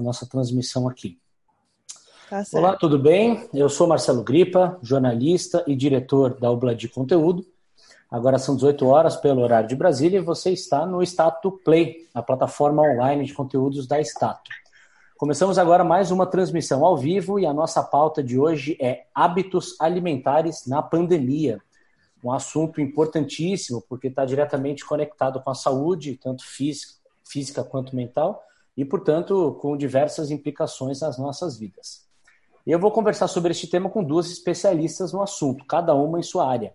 a nossa transmissão aqui. Tá Olá, tudo bem? Eu sou Marcelo Gripa, jornalista e diretor da Ubla de Conteúdo. Agora são 18 horas pelo horário de Brasília e você está no Stato Play, a plataforma online de conteúdos da Stato. Começamos agora mais uma transmissão ao vivo e a nossa pauta de hoje é hábitos alimentares na pandemia. Um assunto importantíssimo porque está diretamente conectado com a saúde, tanto física, física quanto mental, e, portanto, com diversas implicações nas nossas vidas. Eu vou conversar sobre este tema com duas especialistas no assunto, cada uma em sua área.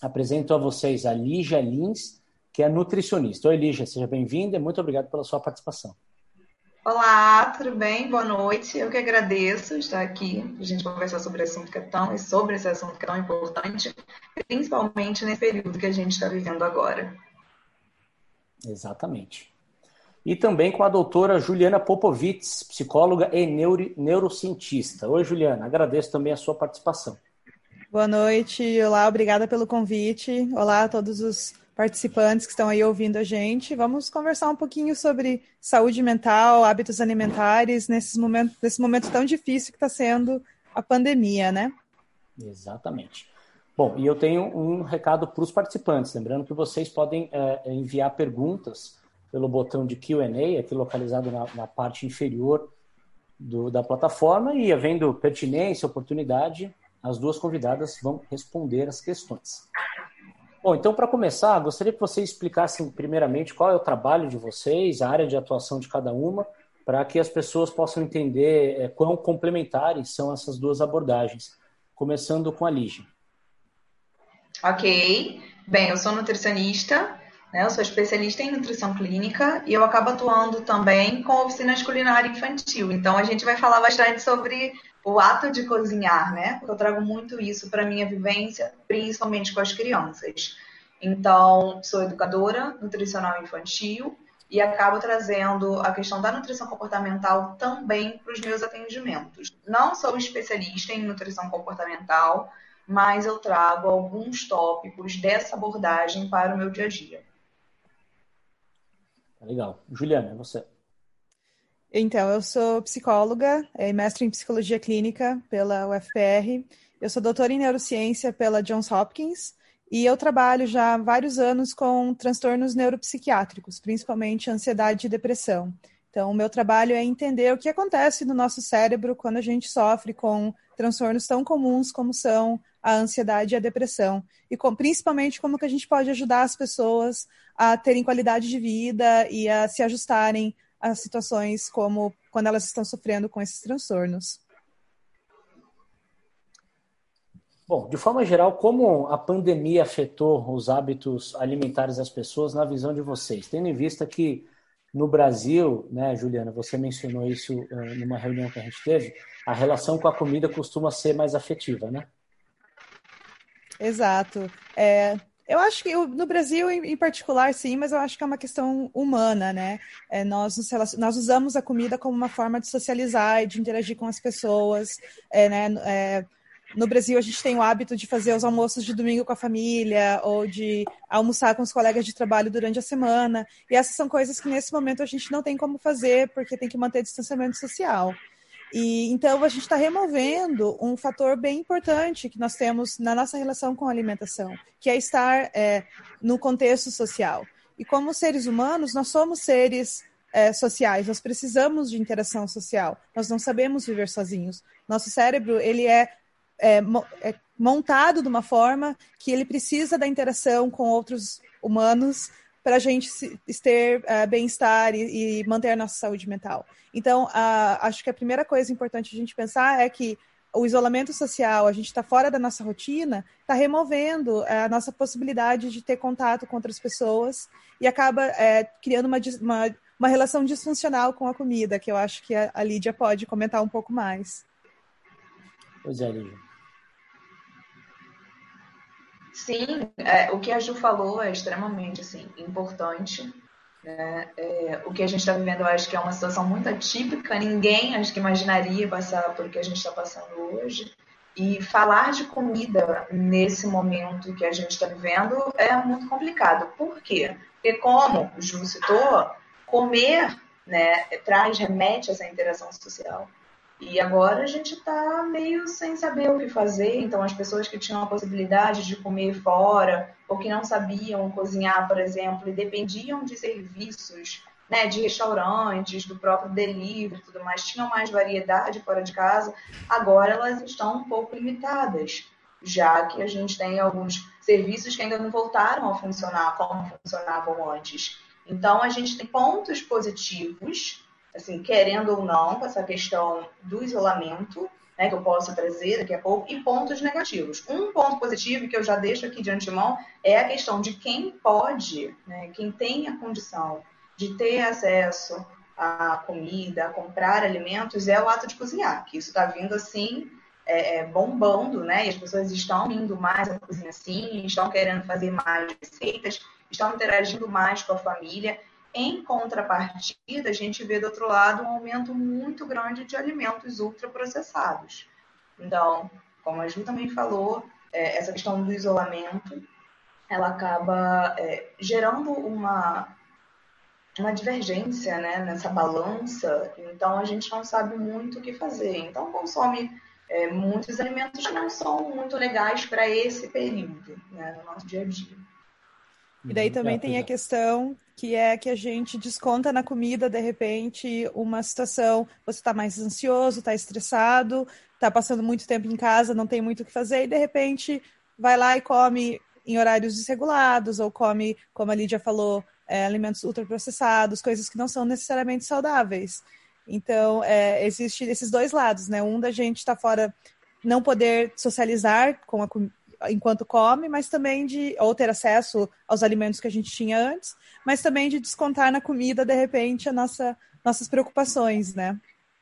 Apresento a vocês a Lígia Lins, que é nutricionista. Oi, Lígia, seja bem-vinda e muito obrigado pela sua participação. Olá, tudo bem? Boa noite. Eu que agradeço estar aqui para a gente conversar sobre esse assunto que é tão, sobre esse assunto que é tão importante, principalmente nesse período que a gente está vivendo agora. Exatamente. E também com a doutora Juliana Popovitz, psicóloga e neuro, neurocientista. Oi, Juliana, agradeço também a sua participação. Boa noite, olá, obrigada pelo convite. Olá a todos os participantes que estão aí ouvindo a gente. Vamos conversar um pouquinho sobre saúde mental, hábitos alimentares, nesses momentos, nesse momento tão difícil que está sendo a pandemia, né? Exatamente. Bom, e eu tenho um recado para os participantes, lembrando que vocês podem é, enviar perguntas pelo botão de Q&A, aqui localizado na, na parte inferior do, da plataforma, e havendo pertinência, oportunidade, as duas convidadas vão responder as questões. Bom, então para começar, gostaria que vocês explicassem primeiramente qual é o trabalho de vocês, a área de atuação de cada uma, para que as pessoas possam entender é, quão complementares são essas duas abordagens. Começando com a Lígia. Ok. Bem, eu sou nutricionista, né? eu sou especialista em nutrição clínica e eu acabo atuando também com oficinas culinária infantil. Então a gente vai falar bastante sobre o ato de cozinhar, né? Porque eu trago muito isso para minha vivência, principalmente com as crianças. Então, sou educadora nutricional infantil e acabo trazendo a questão da nutrição comportamental também para os meus atendimentos. Não sou especialista em nutrição comportamental, mas eu trago alguns tópicos dessa abordagem para o meu dia a dia. Legal. Juliana, você. Então, eu sou psicóloga, é, mestre em psicologia clínica pela UFPR. Eu sou doutora em neurociência pela Johns Hopkins e eu trabalho já há vários anos com transtornos neuropsiquiátricos, principalmente ansiedade e depressão. Então, o meu trabalho é entender o que acontece no nosso cérebro quando a gente sofre com transtornos tão comuns como são a ansiedade e a depressão. E com, principalmente como que a gente pode ajudar as pessoas a terem qualidade de vida e a se ajustarem as situações como quando elas estão sofrendo com esses transtornos. Bom, de forma geral, como a pandemia afetou os hábitos alimentares das pessoas na visão de vocês? Tendo em vista que no Brasil, né, Juliana, você mencionou isso uh, numa reunião que a gente teve, a relação com a comida costuma ser mais afetiva, né? Exato. É, eu acho que no Brasil, em particular, sim, mas eu acho que é uma questão humana, né? É, nós, nós usamos a comida como uma forma de socializar e de interagir com as pessoas. É, né? É, no Brasil, a gente tem o hábito de fazer os almoços de domingo com a família ou de almoçar com os colegas de trabalho durante a semana. E essas são coisas que, nesse momento, a gente não tem como fazer porque tem que manter distanciamento social. E então a gente está removendo um fator bem importante que nós temos na nossa relação com a alimentação, que é estar é, no contexto social. E como seres humanos, nós somos seres é, sociais, nós precisamos de interação social. Nós não sabemos viver sozinhos. Nosso cérebro ele é, é, é montado de uma forma que ele precisa da interação com outros humanos para a gente ter uh, bem-estar e, e, manter a nossa saúde mental. Então, uh, acho que a primeira coisa importante a gente pensar é que o isolamento social, a gente está fora da nossa rotina, está removendo uh, a nossa possibilidade de ter contato com outras pessoas e acaba é, criando uma, uma, uma, relação disfuncional com a comida, que eu acho que a, a Lídia pode comentar um pouco mais. Pois é, Lídia. Sim, é, o que a Ju falou é extremamente assim, importante. Né? É, o que a gente está vivendo, eu acho que é uma situação muito atípica. Ninguém, acho que imaginaria passar por o que a gente está passando hoje. E falar de comida nesse momento que a gente está vivendo é muito complicado. Por quê? Porque, como o Ju citou, comer né, traz, remete a essa interação social. E agora a gente está meio sem saber o que fazer, então as pessoas que tinham a possibilidade de comer fora, ou que não sabiam cozinhar, por exemplo, e dependiam de serviços, né, de restaurantes, do próprio delivery tudo mais, tinham mais variedade fora de casa, agora elas estão um pouco limitadas, já que a gente tem alguns serviços que ainda não voltaram a funcionar como funcionavam antes. Então, a gente tem pontos positivos, assim, querendo ou não, com essa questão do isolamento, né, que eu posso trazer daqui a pouco, e pontos negativos. Um ponto positivo que eu já deixo aqui de antemão é a questão de quem pode, né, quem tem a condição de ter acesso à comida, a comprar alimentos, é o ato de cozinhar, que isso está vindo assim é, é, bombando, né? E as pessoas estão indo mais à cozinha sim, estão querendo fazer mais receitas, estão interagindo mais com a família. Em contrapartida, a gente vê do outro lado um aumento muito grande de alimentos ultraprocessados. Então, como a Ju também falou, é, essa questão do isolamento, ela acaba é, gerando uma, uma divergência né, nessa balança, então a gente não sabe muito o que fazer. Então, consome é, muitos alimentos que não são muito legais para esse período, né, no nosso dia a dia. E daí também tem a questão que é que a gente desconta na comida, de repente, uma situação, você está mais ansioso, está estressado, está passando muito tempo em casa, não tem muito o que fazer, e de repente vai lá e come em horários desregulados, ou come, como a Lídia falou, é, alimentos ultraprocessados, coisas que não são necessariamente saudáveis. Então, é, existe esses dois lados, né? Um da gente estar tá fora, não poder socializar com a, enquanto come, mas também de ou ter acesso aos alimentos que a gente tinha antes, mas também de descontar na comida de repente a nossa nossas preocupações, né?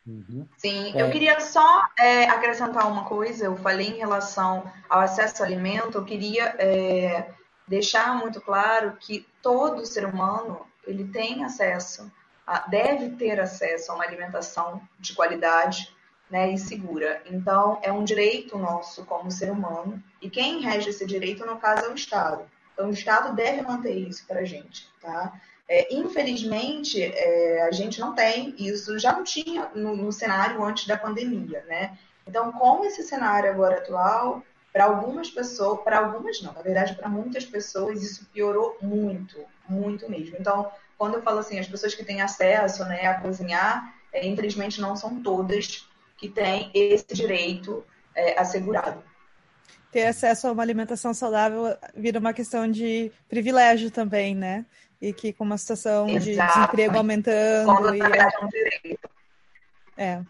Uhum. Sim, é. eu queria só é, acrescentar uma coisa. Eu falei em relação ao acesso ao alimento. Eu queria é, deixar muito claro que todo ser humano ele tem acesso, a, deve ter acesso a uma alimentação de qualidade, né, e segura. Então, é um direito nosso como ser humano, e quem rege esse direito, no caso, é o Estado. Então, o Estado deve manter isso para a gente, tá? É, infelizmente, é, a gente não tem isso, já não tinha no, no, cenário antes da pandemia, né? Então, como esse cenário agora atual, para algumas pessoas, para algumas não, na verdade, para muitas pessoas, isso piorou muito, muito mesmo. Então, quando eu falo assim, as pessoas que têm acesso né, a cozinhar, é, infelizmente não são todas que tem esse direito é, assegurado. Ter acesso a uma alimentação saudável vira uma questão de privilégio também, né? E que com uma situação Exato. de desemprego aumentando. Quando e... é um direito. É.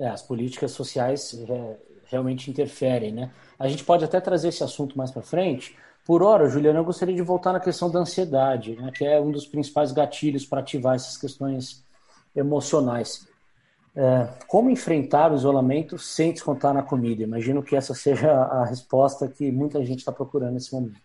é. As políticas sociais é, realmente interferem, né? A gente pode até trazer esse assunto mais para frente. Por hora, Juliana, eu gostaria de voltar na questão da ansiedade, né, que é um dos principais gatilhos para ativar essas questões emocionais. É, como enfrentar o isolamento sem descontar na comida? Imagino que essa seja a resposta que muita gente está procurando nesse momento.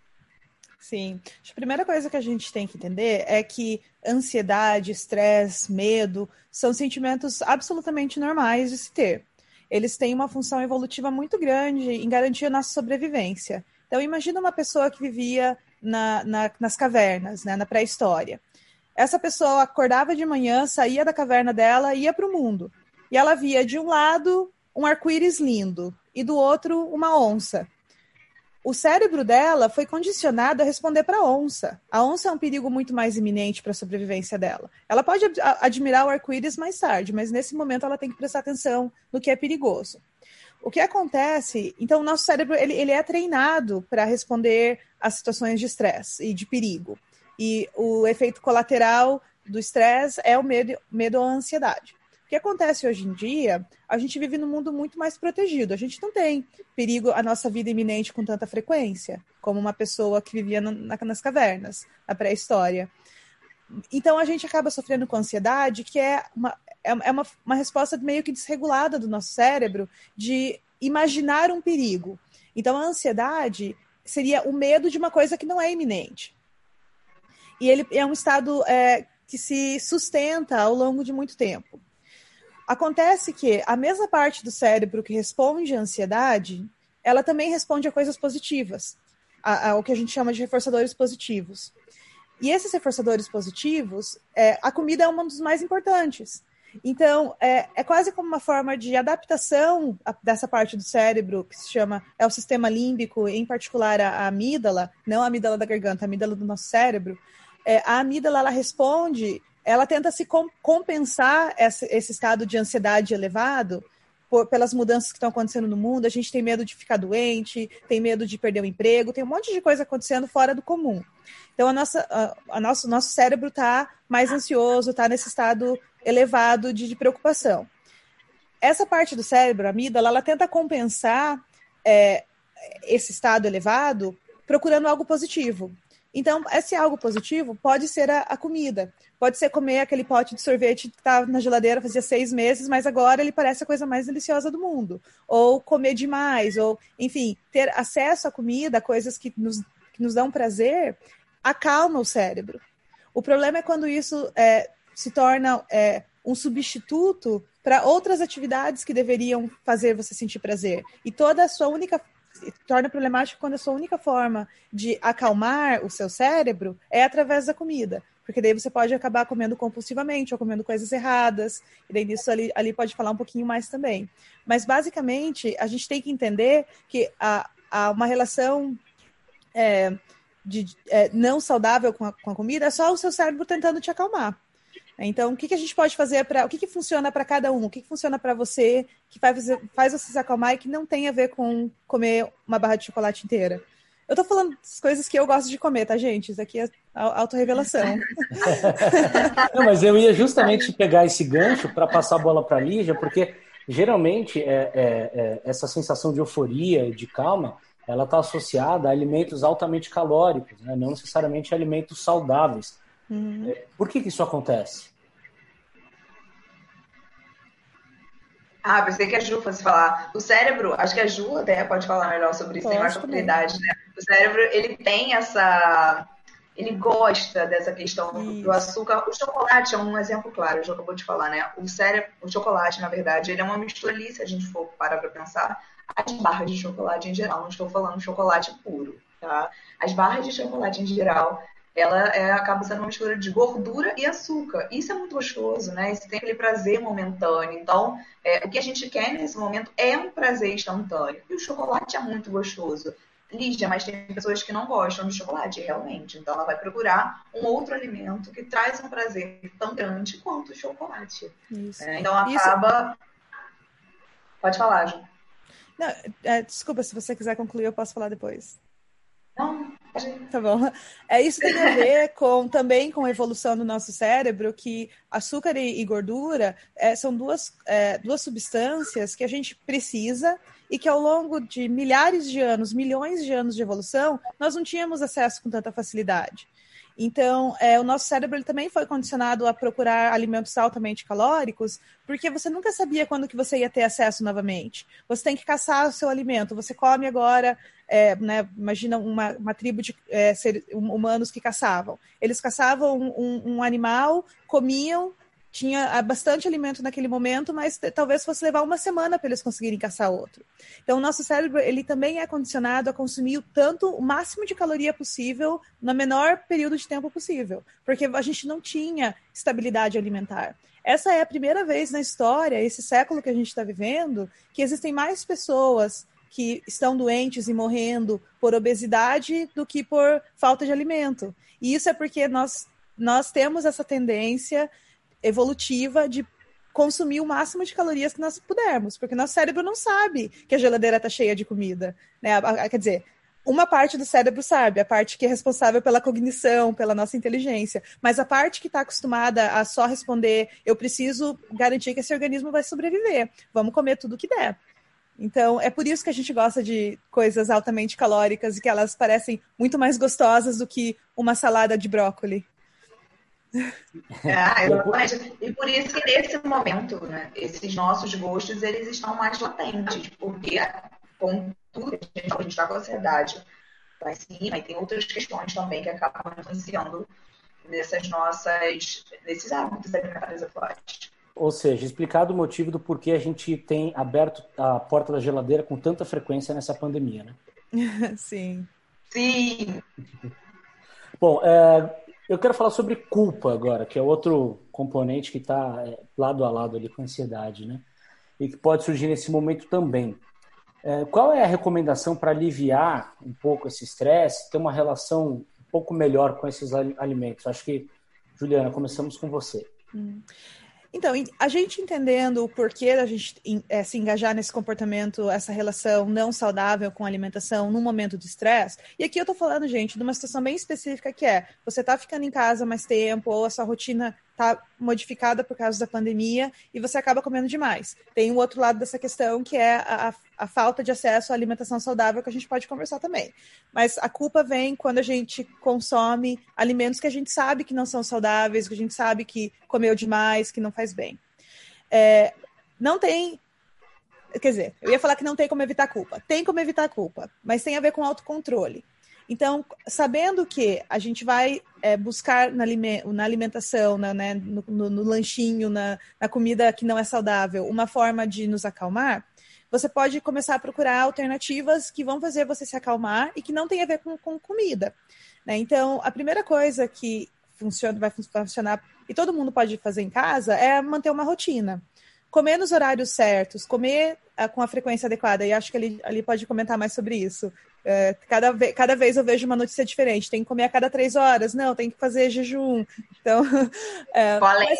Sim. A primeira coisa que a gente tem que entender é que ansiedade, estresse, medo são sentimentos absolutamente normais de se ter. Eles têm uma função evolutiva muito grande em garantir a nossa sobrevivência. Então, imagina uma pessoa que vivia na, na, nas cavernas, né, na pré-história. Essa pessoa acordava de manhã, saía da caverna dela e ia para o mundo. E ela via de um lado um arco-íris lindo e do outro uma onça. O cérebro dela foi condicionado a responder para a onça. A onça é um perigo muito mais iminente para a sobrevivência dela. Ela pode ad admirar o arco-íris mais tarde, mas nesse momento ela tem que prestar atenção no que é perigoso. O que acontece? Então, o nosso cérebro ele, ele é treinado para responder a situações de estresse e de perigo. E o efeito colateral do estresse é o medo, medo ou a ansiedade que acontece hoje em dia, a gente vive num mundo muito mais protegido. A gente não tem perigo à nossa vida iminente com tanta frequência, como uma pessoa que vivia na, nas cavernas, na pré-história. Então a gente acaba sofrendo com ansiedade, que é uma, é, é uma, uma resposta meio que desregulada do nosso cérebro de imaginar um perigo. Então a ansiedade seria o medo de uma coisa que não é iminente. E ele é um estado é, que se sustenta ao longo de muito tempo. Acontece que a mesma parte do cérebro que responde à ansiedade, ela também responde a coisas positivas, ao que a gente chama de reforçadores positivos. E esses reforçadores positivos, é, a comida é um dos mais importantes. Então, é, é quase como uma forma de adaptação dessa parte do cérebro, que se chama, é o sistema límbico, em particular a, a amígdala, não a amígdala da garganta, a amígdala do nosso cérebro. É, a amígdala, ela responde, ela tenta se com, compensar esse estado de ansiedade elevado por, pelas mudanças que estão acontecendo no mundo. A gente tem medo de ficar doente, tem medo de perder o emprego, tem um monte de coisa acontecendo fora do comum. Então, a nossa, a, a nosso, nosso cérebro está mais ansioso, está nesse estado elevado de, de, preocupação. Essa parte do cérebro, a amígdala, ela tenta compensar é, esse estado elevado procurando algo positivo. Então, esse algo positivo pode ser a, a comida. Pode ser comer aquele pote de sorvete que estava na geladeira fazia seis meses, mas agora ele parece a coisa mais deliciosa do mundo. Ou comer demais, ou, enfim, ter acesso à comida, coisas que nos, que nos dão prazer, acalma o cérebro. O problema é quando isso é, se torna é, um substituto para outras atividades que deveriam fazer você sentir prazer. E toda a sua única torna problemático quando a sua única forma de acalmar o seu cérebro é através da comida. Porque daí você pode acabar comendo compulsivamente ou comendo coisas erradas, e daí isso ali, ali pode falar um pouquinho mais também. Mas basicamente, a gente tem que entender que há, há uma relação é, de, é, não saudável com a, com a comida, é só o seu cérebro tentando te acalmar. Então, o que, que a gente pode fazer para. O que, que funciona para cada um? O que, que funciona para você, que faz, faz você se acalmar e que não tem a ver com comer uma barra de chocolate inteira? Eu tô falando das coisas que eu gosto de comer, tá, gente? Isso aqui é autorrevelação. não, mas eu ia justamente pegar esse gancho para passar a bola para Lígia, porque geralmente é, é, é, essa sensação de euforia, de calma, ela está associada a alimentos altamente calóricos, né? não necessariamente alimentos saudáveis. Uhum. É, por que, que isso acontece? Ah, pensei que a Ju fosse falar. O cérebro, acho que a Ju até pode falar melhor sobre isso, tem mais oportunidade, né? O cérebro, ele tem essa. Ele gosta dessa questão do, do açúcar. O chocolate é um exemplo claro, eu já acabou de falar, né? O cérebro, o chocolate, na verdade, ele é uma mistura ali, se a gente for parar para pensar, as barras de chocolate em geral, não estou falando chocolate puro, tá? As barras de chocolate em geral, ela é, acaba sendo uma mistura de gordura e açúcar. Isso é muito gostoso, né? Isso tem aquele prazer momentâneo. Então, é, o que a gente quer nesse momento é um prazer instantâneo. E o chocolate é muito gostoso. Lígia, mas tem pessoas que não gostam de chocolate, realmente. Então, ela vai procurar um outro alimento que traz um prazer tão grande quanto o chocolate. Isso. É, então, acaba. Isso... Pode falar, Ju. Não, é, desculpa, se você quiser concluir, eu posso falar depois. Não, Tá bom. É, isso tem a ver com também com a evolução do nosso cérebro, que açúcar e, e gordura é, são duas, é, duas substâncias que a gente precisa e que ao longo de milhares de anos, milhões de anos de evolução, nós não tínhamos acesso com tanta facilidade. Então, é, o nosso cérebro ele também foi condicionado a procurar alimentos altamente calóricos, porque você nunca sabia quando que você ia ter acesso novamente. Você tem que caçar o seu alimento. Você come agora, é, né, imagina uma, uma tribo de é, seres, humanos que caçavam. Eles caçavam um, um, um animal, comiam, tinha ah, bastante alimento naquele momento, mas talvez fosse levar uma semana para eles conseguirem caçar outro. Então, o nosso cérebro ele também é condicionado a consumir o tanto o máximo de caloria possível no menor período de tempo possível, porque a gente não tinha estabilidade alimentar. Essa é a primeira vez na história, esse século que a gente está vivendo, que existem mais pessoas que estão doentes e morrendo por obesidade do que por falta de alimento. E isso é porque nós, nós temos essa tendência evolutiva de consumir o máximo de calorias que nós pudermos, porque nosso cérebro não sabe que a geladeira está cheia de comida. Né? Quer dizer, uma parte do cérebro sabe, a parte que é responsável pela cognição, pela nossa inteligência, mas a parte que está acostumada a só responder, eu preciso garantir que esse organismo vai sobreviver, vamos comer tudo que der. Então, é por isso que a gente gosta de coisas altamente calóricas e que elas parecem muito mais gostosas do que uma salada de brócolis. Ah, exatamente. E por isso que nesse momento, né, esses nossos gostos eles estão mais latentes, porque com tudo que a gente está com a ansiedade lá em cima, e tem outras questões também que acabam influenciando nessas nossas, nesses hábitos alimentares atuais. Ou seja, explicado o motivo do porquê a gente tem aberto a porta da geladeira com tanta frequência nessa pandemia, né? Sim. Sim. Bom, é, Eu quero falar sobre culpa agora, que é outro componente que está é, lado a lado ali com a ansiedade, né? E que pode surgir nesse momento também. É, qual é a recomendação para aliviar um pouco esse estresse, ter uma relação um pouco melhor com esses alimentos? Acho que, Juliana, começamos com você. Hum. Então, a gente entendendo o porquê da gente é, se engajar nesse comportamento, essa relação não saudável com a alimentação num momento de estresse, e aqui eu tô falando, gente, de uma situação bem específica que é, você tá ficando em casa mais tempo, ou a sua rotina tá modificada por causa da pandemia e você acaba comendo demais. Tem o outro lado dessa questão que é a, a, falta de acesso à alimentação saudável que a gente pode conversar também. Mas a culpa vem quando a gente consome alimentos que a gente sabe que não são saudáveis, que a gente sabe que comeu demais, que não faz bem. É, não tem Quer dizer, eu ia falar que não tem como evitar culpa. Tem como evitar culpa, mas tem a ver com autocontrole. Então, sabendo que a gente vai é, buscar na, na alimentação, na, né, no, no, no, lanchinho, na, na comida que não é saudável, uma forma de nos acalmar, você pode começar a procurar alternativas que vão fazer você se acalmar e que não tem a ver com, com comida. Né? Então, a primeira coisa que funciona, vai funcionar e todo mundo pode fazer em casa é manter uma rotina. Comer nos horários certos, comer uh, com a frequência adequada. E acho que ele ali pode comentar mais sobre isso. É, cada, ve cada vez eu vejo uma notícia diferente. Tem que comer a cada três horas. Não, tem que fazer jejum. Então, é, mas,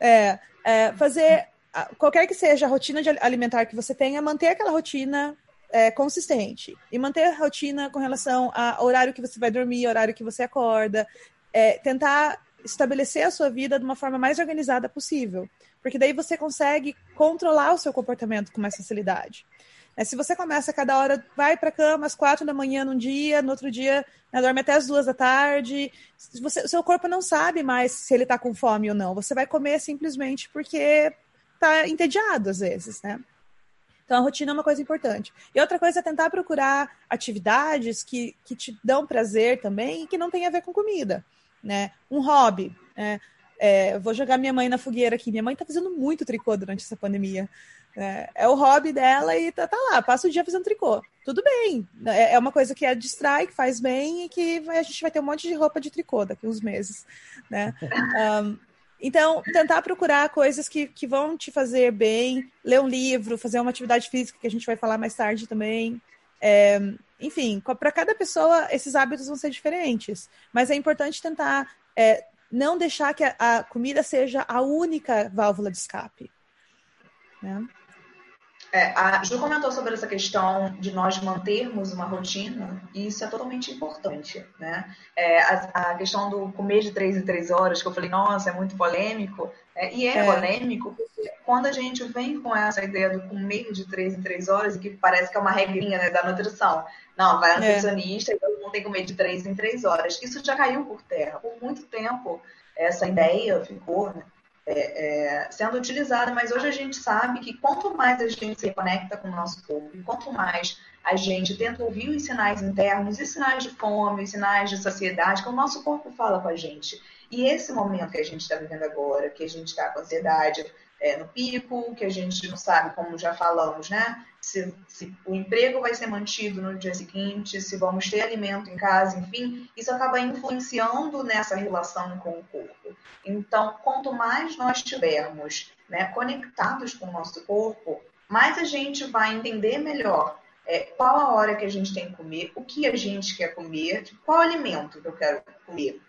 é, é, fazer qualquer que seja a rotina alimentar que você tenha, manter aquela rotina é, consistente e manter a rotina com relação ao horário que você vai dormir, horário que você acorda, é, tentar estabelecer a sua vida de uma forma mais organizada possível, porque daí você consegue controlar o seu comportamento com mais facilidade. É, se você começa cada hora, vai para cama às quatro da manhã num dia, no outro dia né, dorme até as duas da tarde, você, seu corpo não sabe mais se ele está com fome ou não. Você vai comer simplesmente porque está entediado às vezes, né? Então, a rotina é uma coisa importante. E outra coisa é tentar procurar atividades que, que te dão prazer também e que não tem a ver com comida, né? Um hobby, né? É, vou jogar minha mãe na fogueira aqui. Minha mãe está fazendo muito tricô durante essa pandemia. É, é, o hobby dela e tá, tá, lá, passa o dia fazendo tricô. Tudo bem. É, é uma coisa que a distrai, que faz bem e que vai, a gente vai ter um monte de roupa de tricô daqui uns meses. Né? Um, então, tentar procurar coisas que, que vão te fazer bem, ler um livro, fazer uma atividade física, que a gente vai falar mais tarde também. É, enfim, para cada pessoa, esses hábitos vão ser diferentes. Mas é importante tentar é, não deixar que a, a comida seja a única válvula de escape. Né? É, a Ju comentou sobre essa questão de nós mantermos uma rotina, e isso é totalmente importante, né? É, a, a, questão do comer de três em três horas, que eu falei, nossa, é muito polêmico, é, e é, polêmico porque quando a gente vem com essa ideia do comer de três em três horas, que parece que é uma regrinha né, da nutrição, não, vai é. nutricionista e todo mundo tem que comer de três em três horas. Isso já caiu por terra. Por muito tempo, essa ideia ficou, né? É, é, sendo utilizada, mas hoje a gente sabe que quanto mais a gente se conecta com o nosso corpo, e quanto mais a gente tenta ouvir os sinais internos, os sinais de fome, os sinais de saciedade, que o nosso corpo fala com a gente. E esse momento que a gente está vivendo agora, que a gente está com ansiedade, é, no pico, que a gente não sabe, como já falamos, né? Se, se, o emprego vai ser mantido no dia seguinte, se vamos ter alimento em casa, enfim, isso acaba influenciando nessa relação com o corpo. Então, quanto mais nós tivermos né, conectados com o nosso corpo, mais a gente vai entender melhor é, qual a hora que a gente tem que comer, o que a gente quer comer, qual alimento que eu quero comer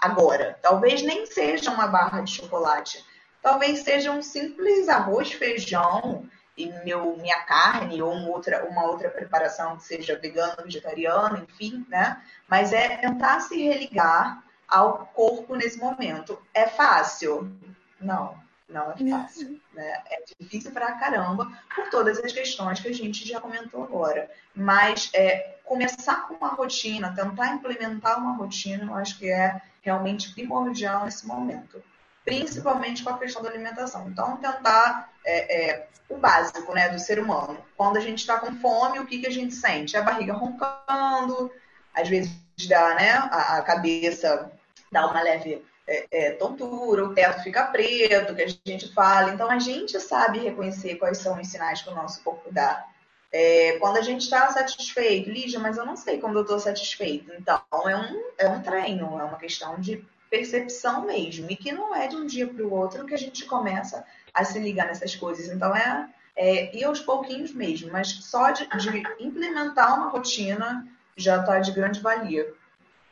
agora. Talvez nem seja uma barra de chocolate, talvez seja um simples arroz, feijão e meu, minha carne ou uma outra, uma outra preparação que seja vegana, vegetariana, enfim, né? Mas é tentar se religar ao corpo nesse momento. É fácil? Não, não é fácil. Né? É difícil pra caramba por todas as questões que a gente já comentou agora. Mas é, começar com uma rotina, tentar implementar uma rotina, eu acho que é realmente primordial nesse momento principalmente com a questão da alimentação. Então, tentar é, é, o básico né, do ser humano. Quando a gente está com fome, o que, que a gente sente? A barriga roncando, às vezes dá, né, a, a cabeça dá uma leve é, é, tontura, o teto fica preto, que a gente fala. Então, a gente sabe reconhecer quais são os sinais que o nosso corpo dá. É, quando a gente está satisfeito, Lígia, mas eu não sei quando eu estou satisfeito. Então, é um, é um treino, é uma questão de percepção mesmo, e que não é de um dia para o outro que a gente começa a se ligar nessas coisas. Então, é, é ir aos pouquinhos mesmo, mas só de, de implementar uma rotina já está de grande valia.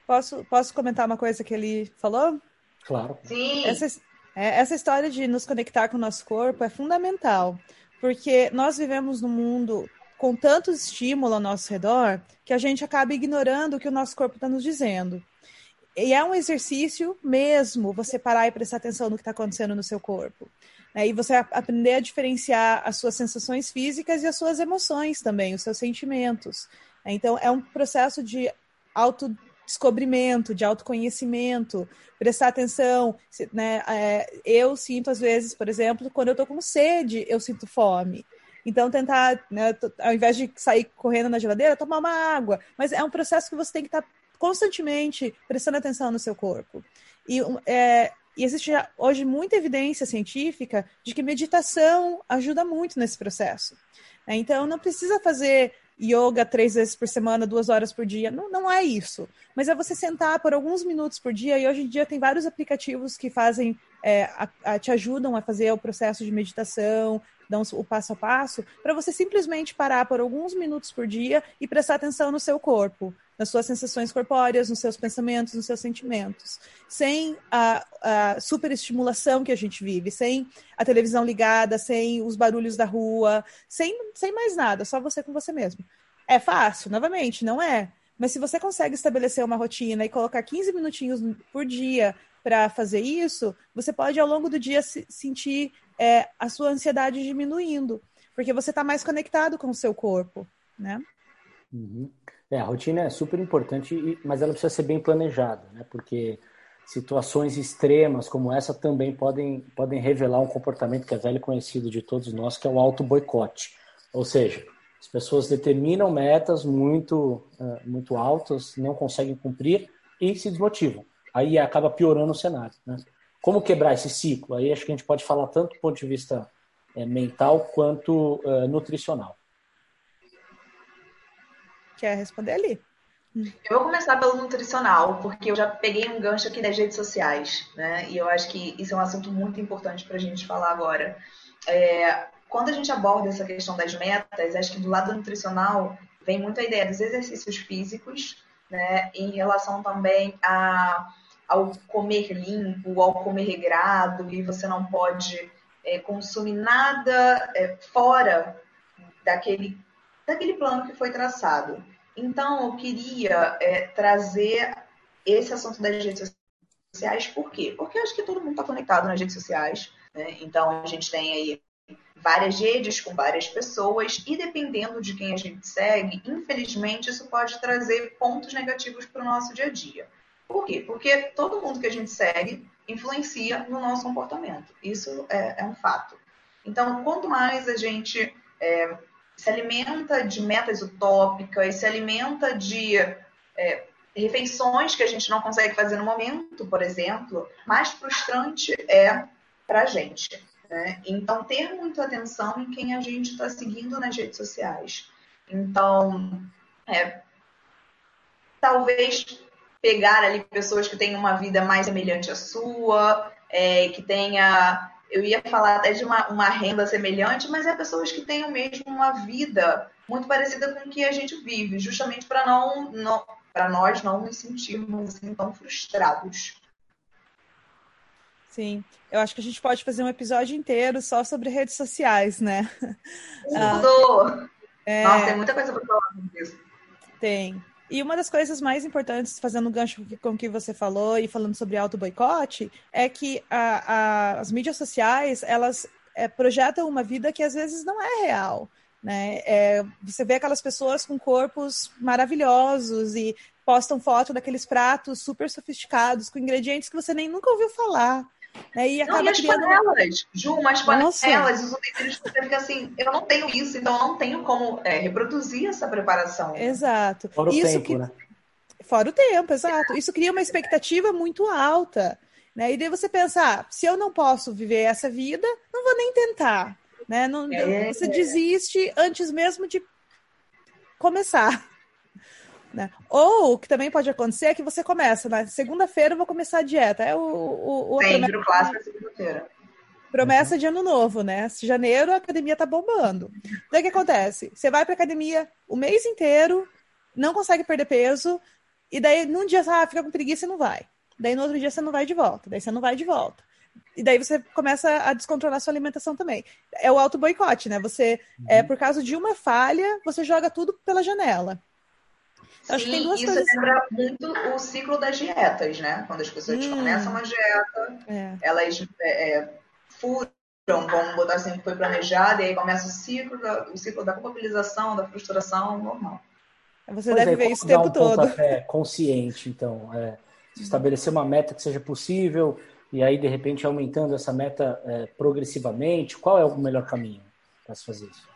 Posso, posso comentar uma coisa que ele falou? Claro. Sim. Essa, é, essa história de nos conectar com o nosso corpo é fundamental, porque nós vivemos num mundo com tanto estímulo ao nosso redor que a gente acaba ignorando o que o nosso corpo está nos dizendo. E é um exercício mesmo você parar e prestar atenção no que está acontecendo no seu corpo. Né? E você aprender a diferenciar as suas sensações físicas e as suas emoções também, os seus sentimentos. Então, é um processo de autodescobrimento, de autoconhecimento, prestar atenção. Né? É, eu sinto, às vezes, por exemplo, quando eu estou com sede, eu sinto fome. Então, tentar, né, ao invés de sair correndo na geladeira, tomar uma água. Mas é um processo que você tem que estar tá constantemente prestando atenção no seu corpo. E, é, e existe hoje muita evidência científica de que meditação ajuda muito nesse processo. Então, não precisa fazer yoga três vezes por semana, duas horas por dia. Não, não é isso. Mas é você sentar por alguns minutos por dia, e hoje em dia tem vários aplicativos que fazem, é, a, a, te ajudam a fazer o processo de meditação, dão o passo a passo, para você simplesmente parar por alguns minutos por dia e prestar atenção no seu corpo, nas suas sensações corpóreas, nos seus pensamentos, nos seus sentimentos. Sem a, a superestimulação que a gente vive, sem a televisão ligada, sem os barulhos da rua, sem, sem mais nada, só você com você mesmo. É fácil, novamente, não é. Mas se você consegue estabelecer uma rotina e colocar 15 minutinhos por dia para fazer isso, você pode ao longo do dia se sentir é, a sua ansiedade diminuindo, porque você está mais conectado com o seu corpo, né? Uhum. É, a rotina é super importante, mas ela precisa ser bem planejada, né? Porque situações extremas como essa também podem, podem revelar um comportamento que é velho conhecido de todos nós, que é o auto-boicote. Ou seja, as pessoas determinam metas muito, uh, muito altas, não conseguem cumprir e se desmotivam. Aí acaba piorando o cenário. Né? Como quebrar esse ciclo? Aí acho que a gente pode falar tanto do ponto de vista é, mental quanto uh, nutricional. Quer responder ali? Eu vou começar pelo nutricional, porque eu já peguei um gancho aqui das redes sociais, né? E eu acho que isso é um assunto muito importante para a gente falar agora. É, quando a gente aborda essa questão das metas, acho que do lado nutricional vem muito a ideia dos exercícios físicos, né? Em relação também a ao comer limpo, ao comer regrado, e você não pode é, consumir nada é, fora daquele, daquele plano que foi traçado. Então, eu queria é, trazer esse assunto das redes sociais, por quê? Porque eu acho que todo mundo está conectado nas redes sociais, né? então a gente tem aí várias redes com várias pessoas, e dependendo de quem a gente segue, infelizmente isso pode trazer pontos negativos para o nosso dia a dia. Por quê? Porque todo mundo que a gente segue influencia no nosso comportamento. Isso é, é um fato. Então, quanto mais a gente é, se alimenta de metas utópicas, se alimenta de é, refeições que a gente não consegue fazer no momento, por exemplo, mais frustrante é para a gente. Né? Então, ter muita atenção em quem a gente está seguindo nas redes sociais. Então, é, talvez pegar ali pessoas que têm uma vida mais semelhante à sua, é, que tenha. Eu ia falar até de uma, uma renda semelhante, mas é pessoas que tenham mesmo uma vida muito parecida com o que a gente vive, justamente para não, não para nós não nos sentirmos assim, tão frustrados. Sim, eu acho que a gente pode fazer um episódio inteiro só sobre redes sociais, né? Tudo! É... Nossa, tem muita coisa para falar sobre isso. Tem. E uma das coisas mais importantes, fazendo um gancho com o que você falou e falando sobre auto-boicote, é que a, a, as mídias sociais, elas é, projetam uma vida que às vezes não é real. Né? É, você vê aquelas pessoas com corpos maravilhosos e postam foto daqueles pratos super sofisticados, com ingredientes que você nem nunca ouviu falar. Né? E não, e as criando... panelas, Ju, umas panelas, os utensílios, você fica assim, eu não tenho isso, então eu não tenho como é, reproduzir essa preparação. Exato. Fora o isso tempo, que... né? Fora o tempo, exato. Isso cria uma expectativa muito alta. Né? E daí você pensa, ah, se eu não posso viver essa vida, não vou nem tentar. Né? Não, é, você desiste antes mesmo de começar. Né? Ou o que também pode acontecer é que você começa, na segunda-feira eu vou começar a dieta. É o, o, o Sempre o clássico é segunda-feira. Promessa uhum. de ano novo, né? Janeiro a academia tá bombando. Daí o que acontece? Você vai pra academia o mês inteiro, não consegue perder peso, e daí num dia ah, fica com preguiça e não vai. Daí no outro dia você não vai de volta, daí você não vai de volta. E daí você começa a descontrolar sua alimentação também. É o auto boicote, né? Você, é, uhum. é, por causa de uma falha, você joga tudo pela janela. Sim, acho que tem duas isso coisas. lembra muito o ciclo das dietas, né? Quando as pessoas hum, começam uma dieta, é. elas é, é furam, vamos botar assim, que foi planejado, e aí começa o ciclo da, o ciclo da culpabilização, da frustração normal. Você pois deve é, ver isso o tempo um todo. É, consciente, então. É, estabelecer uma meta que seja possível, e aí, de repente, aumentando essa meta é, progressivamente. Qual é o melhor caminho para se fazer isso?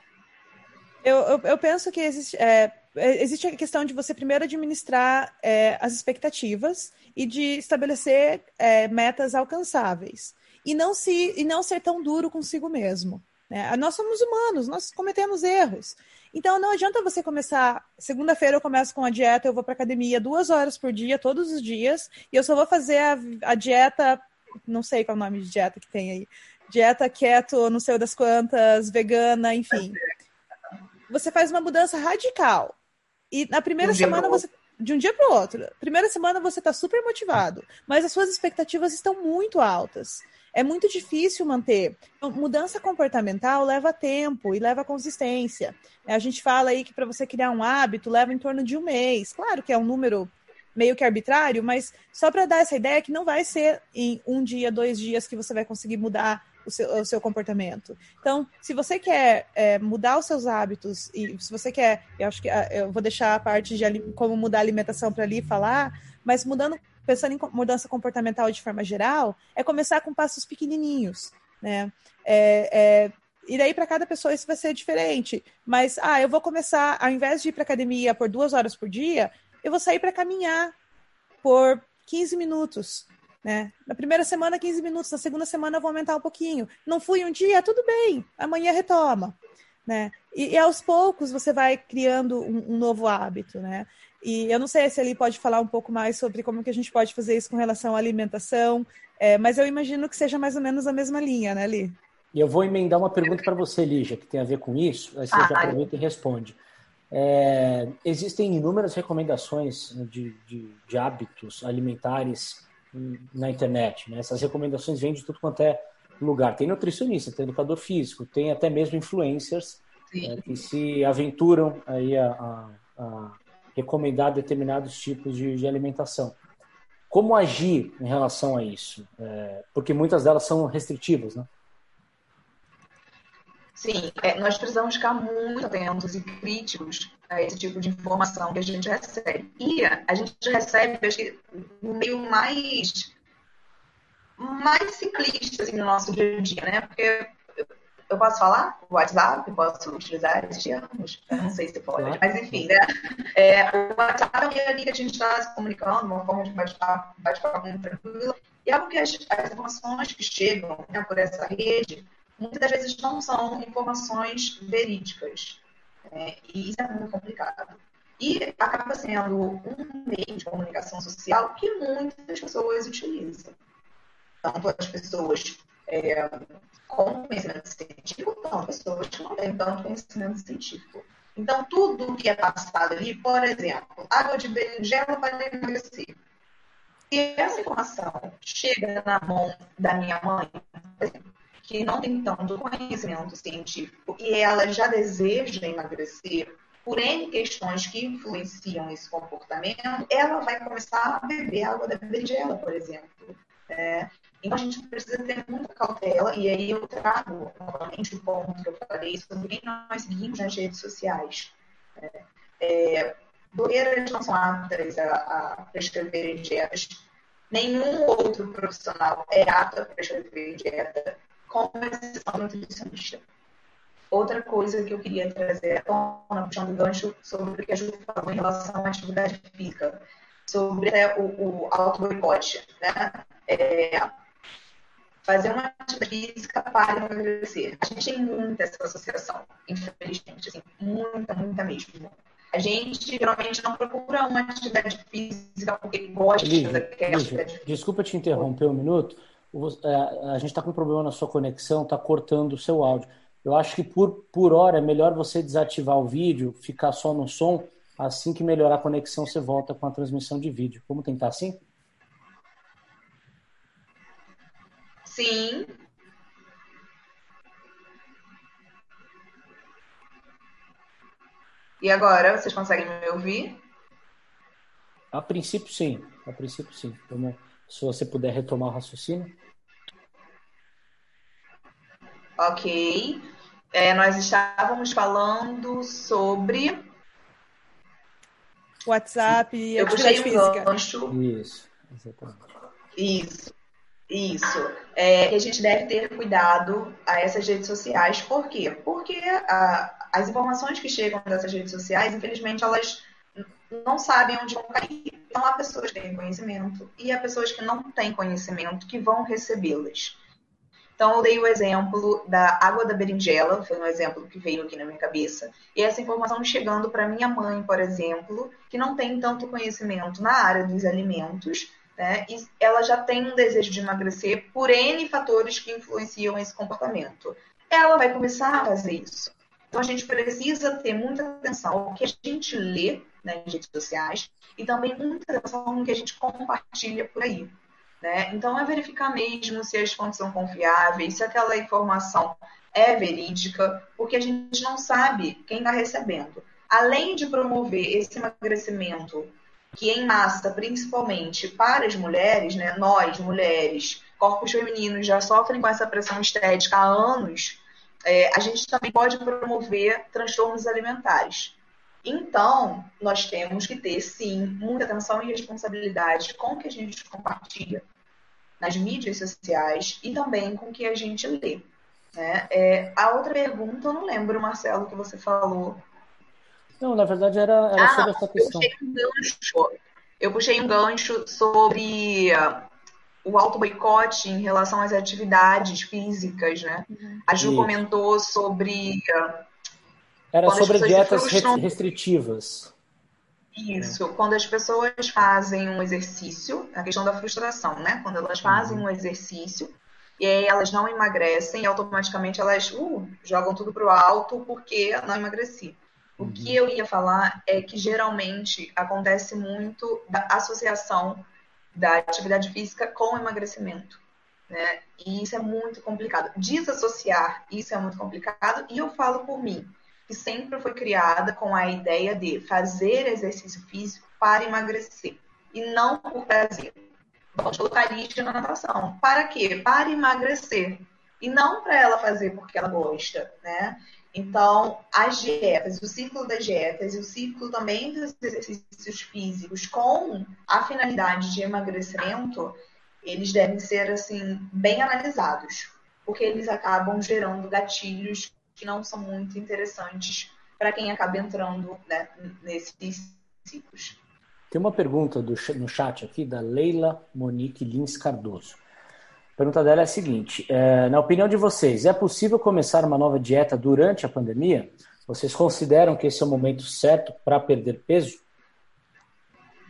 Eu, eu, eu penso que existe, é, existe a questão de você primeiro administrar é, as expectativas e de estabelecer é, metas alcançáveis e não se e não ser tão duro consigo mesmo. Né? Nós somos humanos, nós cometemos erros. Então não adianta você começar. Segunda-feira eu começo com a dieta, eu vou para academia duas horas por dia, todos os dias, e eu só vou fazer a, a dieta, não sei qual é o nome de dieta que tem aí, dieta keto, não sei das quantas, vegana, enfim. Você faz uma mudança radical. E na primeira um semana você. De um dia para o outro. Primeira semana você está super motivado, mas as suas expectativas estão muito altas. É muito difícil manter. Então, mudança comportamental leva tempo e leva consistência. A gente fala aí que para você criar um hábito leva em torno de um mês. Claro que é um número meio que arbitrário, mas só para dar essa ideia que não vai ser em um dia, dois dias que você vai conseguir mudar o seu, o seu comportamento. Então, se você quer é, mudar os seus hábitos e se você quer, eu acho que ah, eu vou deixar a parte de como mudar a alimentação para ali falar, mas mudando, pensando em mudança comportamental de forma geral, é começar com passos pequenininhos, né? É, é, e daí para cada pessoa isso vai ser diferente. Mas, ah, eu vou começar, ao invés de ir para academia por duas horas por dia, eu vou sair para caminhar por 15 minutos. Né? Na primeira semana, 15 minutos, na segunda semana eu vou aumentar um pouquinho. Não fui um dia, tudo bem, amanhã retoma. Né? E, e aos poucos você vai criando um, um, novo hábito, né? E eu não sei se ele pode falar um pouco mais sobre como que a gente pode fazer isso com relação à alimentação, é, mas eu imagino que seja mais ou menos a mesma linha, né, Li? E eu vou emendar uma pergunta para você, Lígia, que tem a ver com isso, aí você ah, já aproveita e responde. É, existem inúmeras recomendações de, de, de hábitos alimentares na internet. Né? Essas recomendações vêm de tudo quanto é lugar. Tem nutricionista, tem educador físico, tem até mesmo influencers é, que se aventuram aí a, a, a recomendar determinados tipos de, de, alimentação. Como agir em relação a isso? É, porque muitas delas são restritivas, né? Sim, é, nós precisamos ficar muito atentos e críticos a esse tipo de informação que a gente recebe. E a gente recebe, acho que, no meio mais, mais ciclista assim, no nosso dia a dia, né? Porque eu posso falar o WhatsApp, posso utilizar esses termos, eu não sei se pode, mas enfim, né? É, o WhatsApp é ali que a gente está se comunicando, uma forma de bate-papo bate muito tranquila, e é algo que as, as informações que chegam né, por essa rede muitas das vezes não são informações verídicas. Né? E isso é muito complicado. E acaba sendo um meio de comunicação social que muitas pessoas utilizam. Tanto as pessoas é, com conhecimento científico, quanto pessoas que não têm tanto conhecimento científico. Então, tudo que é passado ali, por exemplo, água de berinjela para emagrecer. Se essa informação chega na mão da minha mãe, por exemplo, que não tem tanto conhecimento científico e ela já deseja emagrecer por N questões que influenciam esse comportamento, ela vai começar a beber água da berinjela, por exemplo. É, então a gente precisa ter muita cautela, e aí eu trago novamente o ponto que eu falei sobre quem nós seguimos nas redes sociais. É, é, blogueiras não são aptas a, a prescrever dietas, nenhum outro profissional é apto a prescrever dieta nutricionista. Outra coisa que eu queria trazer à tona, puxando o gancho sobre o que a Ju falou em relação à atividade física, sobre é, o, o auto-boicote, né? É, fazer uma atividade física para emagrecer. A gente tem muita essa associação, infelizmente, assim, muita, muita mesmo. A gente geralmente não procura uma atividade física porque gosta Lígia, daquela Lígia, atividade Desculpa te interromper um minuto. É, a gente está com um problema na sua conexão, está cortando o seu áudio. Eu acho que por, por hora é melhor você desativar o vídeo, ficar só no som. Assim que melhorar a conexão, você volta com a transmissão de vídeo. Vamos tentar assim? Sim. E agora, vocês conseguem me ouvir? A princípio, sim. A princípio, sim. Vamos, se você puder retomar o raciocínio. Ok. É, nós estávamos falando sobre. WhatsApp e Eu puxei um física. gancho. Isso, exatamente. Isso. Isso. É, que a gente deve ter cuidado a essas redes sociais. Por quê? Porque a, as informações que chegam dessas redes sociais, infelizmente, elas não sabem onde vão cair. Então, há pessoas que têm conhecimento e há pessoas que não têm conhecimento que vão recebê-las. Então, eu dei o exemplo da água da berinjela, foi um exemplo que veio aqui na minha cabeça. E essa informação chegando para minha mãe, por exemplo, que não tem tanto conhecimento na área dos alimentos, né? E ela já tem um desejo de emagrecer por N fatores que influenciam esse comportamento. Ela vai começar a fazer isso. Então, a gente precisa ter muita atenção ao que a gente lê nas redes sociais e também muita atenção no que a gente compartilha por aí. Né? Então, é verificar mesmo se as fontes são confiáveis, se aquela informação é verídica, porque a gente não sabe quem está recebendo. Além de promover esse emagrecimento, que em massa, principalmente para as mulheres, né? nós, mulheres, corpos femininos já sofrem com essa pressão estética há anos, é, a gente também pode promover transtornos alimentares. Então, nós temos que ter, sim, muita atenção e responsabilidade com o que a gente compartilha nas mídias sociais e também com o que a gente lê. Né? É, a outra pergunta, eu não lembro, Marcelo, que você falou. Não, na verdade era, era ah, sobre essa questão. Eu puxei um gancho, eu puxei um gancho sobre o auto-boicote em relação às atividades físicas, né? Uhum. A Ju Isso. comentou sobre uh, era sobre dietas frustram... restritivas. Isso, quando as pessoas fazem um exercício, a questão da frustração, né? Quando elas fazem uhum. um exercício e aí elas não emagrecem, e automaticamente elas uh, jogam tudo para o alto porque não emagreci. O uhum. que eu ia falar é que geralmente acontece muito da associação da atividade física com emagrecimento. Né? E isso é muito complicado. Desassociar isso é muito complicado, e eu falo por mim que sempre foi criada com a ideia de fazer exercício físico para emagrecer e não por prazer. Vamos colocar lixo na natação. Para quê? Para emagrecer. E não para ela fazer porque ela gosta, né? Então, as dietas, o ciclo das dietas e o ciclo também dos exercícios físicos com a finalidade de emagrecimento, eles devem ser, assim, bem analisados, porque eles acabam gerando gatilhos que não são muito interessantes para quem acaba entrando né, nesses ciclos. Tem uma pergunta do, no chat aqui da Leila Monique Lins Cardoso. Pergunta dela é a seguinte: é, na opinião de vocês, é possível começar uma nova dieta durante a pandemia? Vocês consideram que esse é o momento certo para perder peso?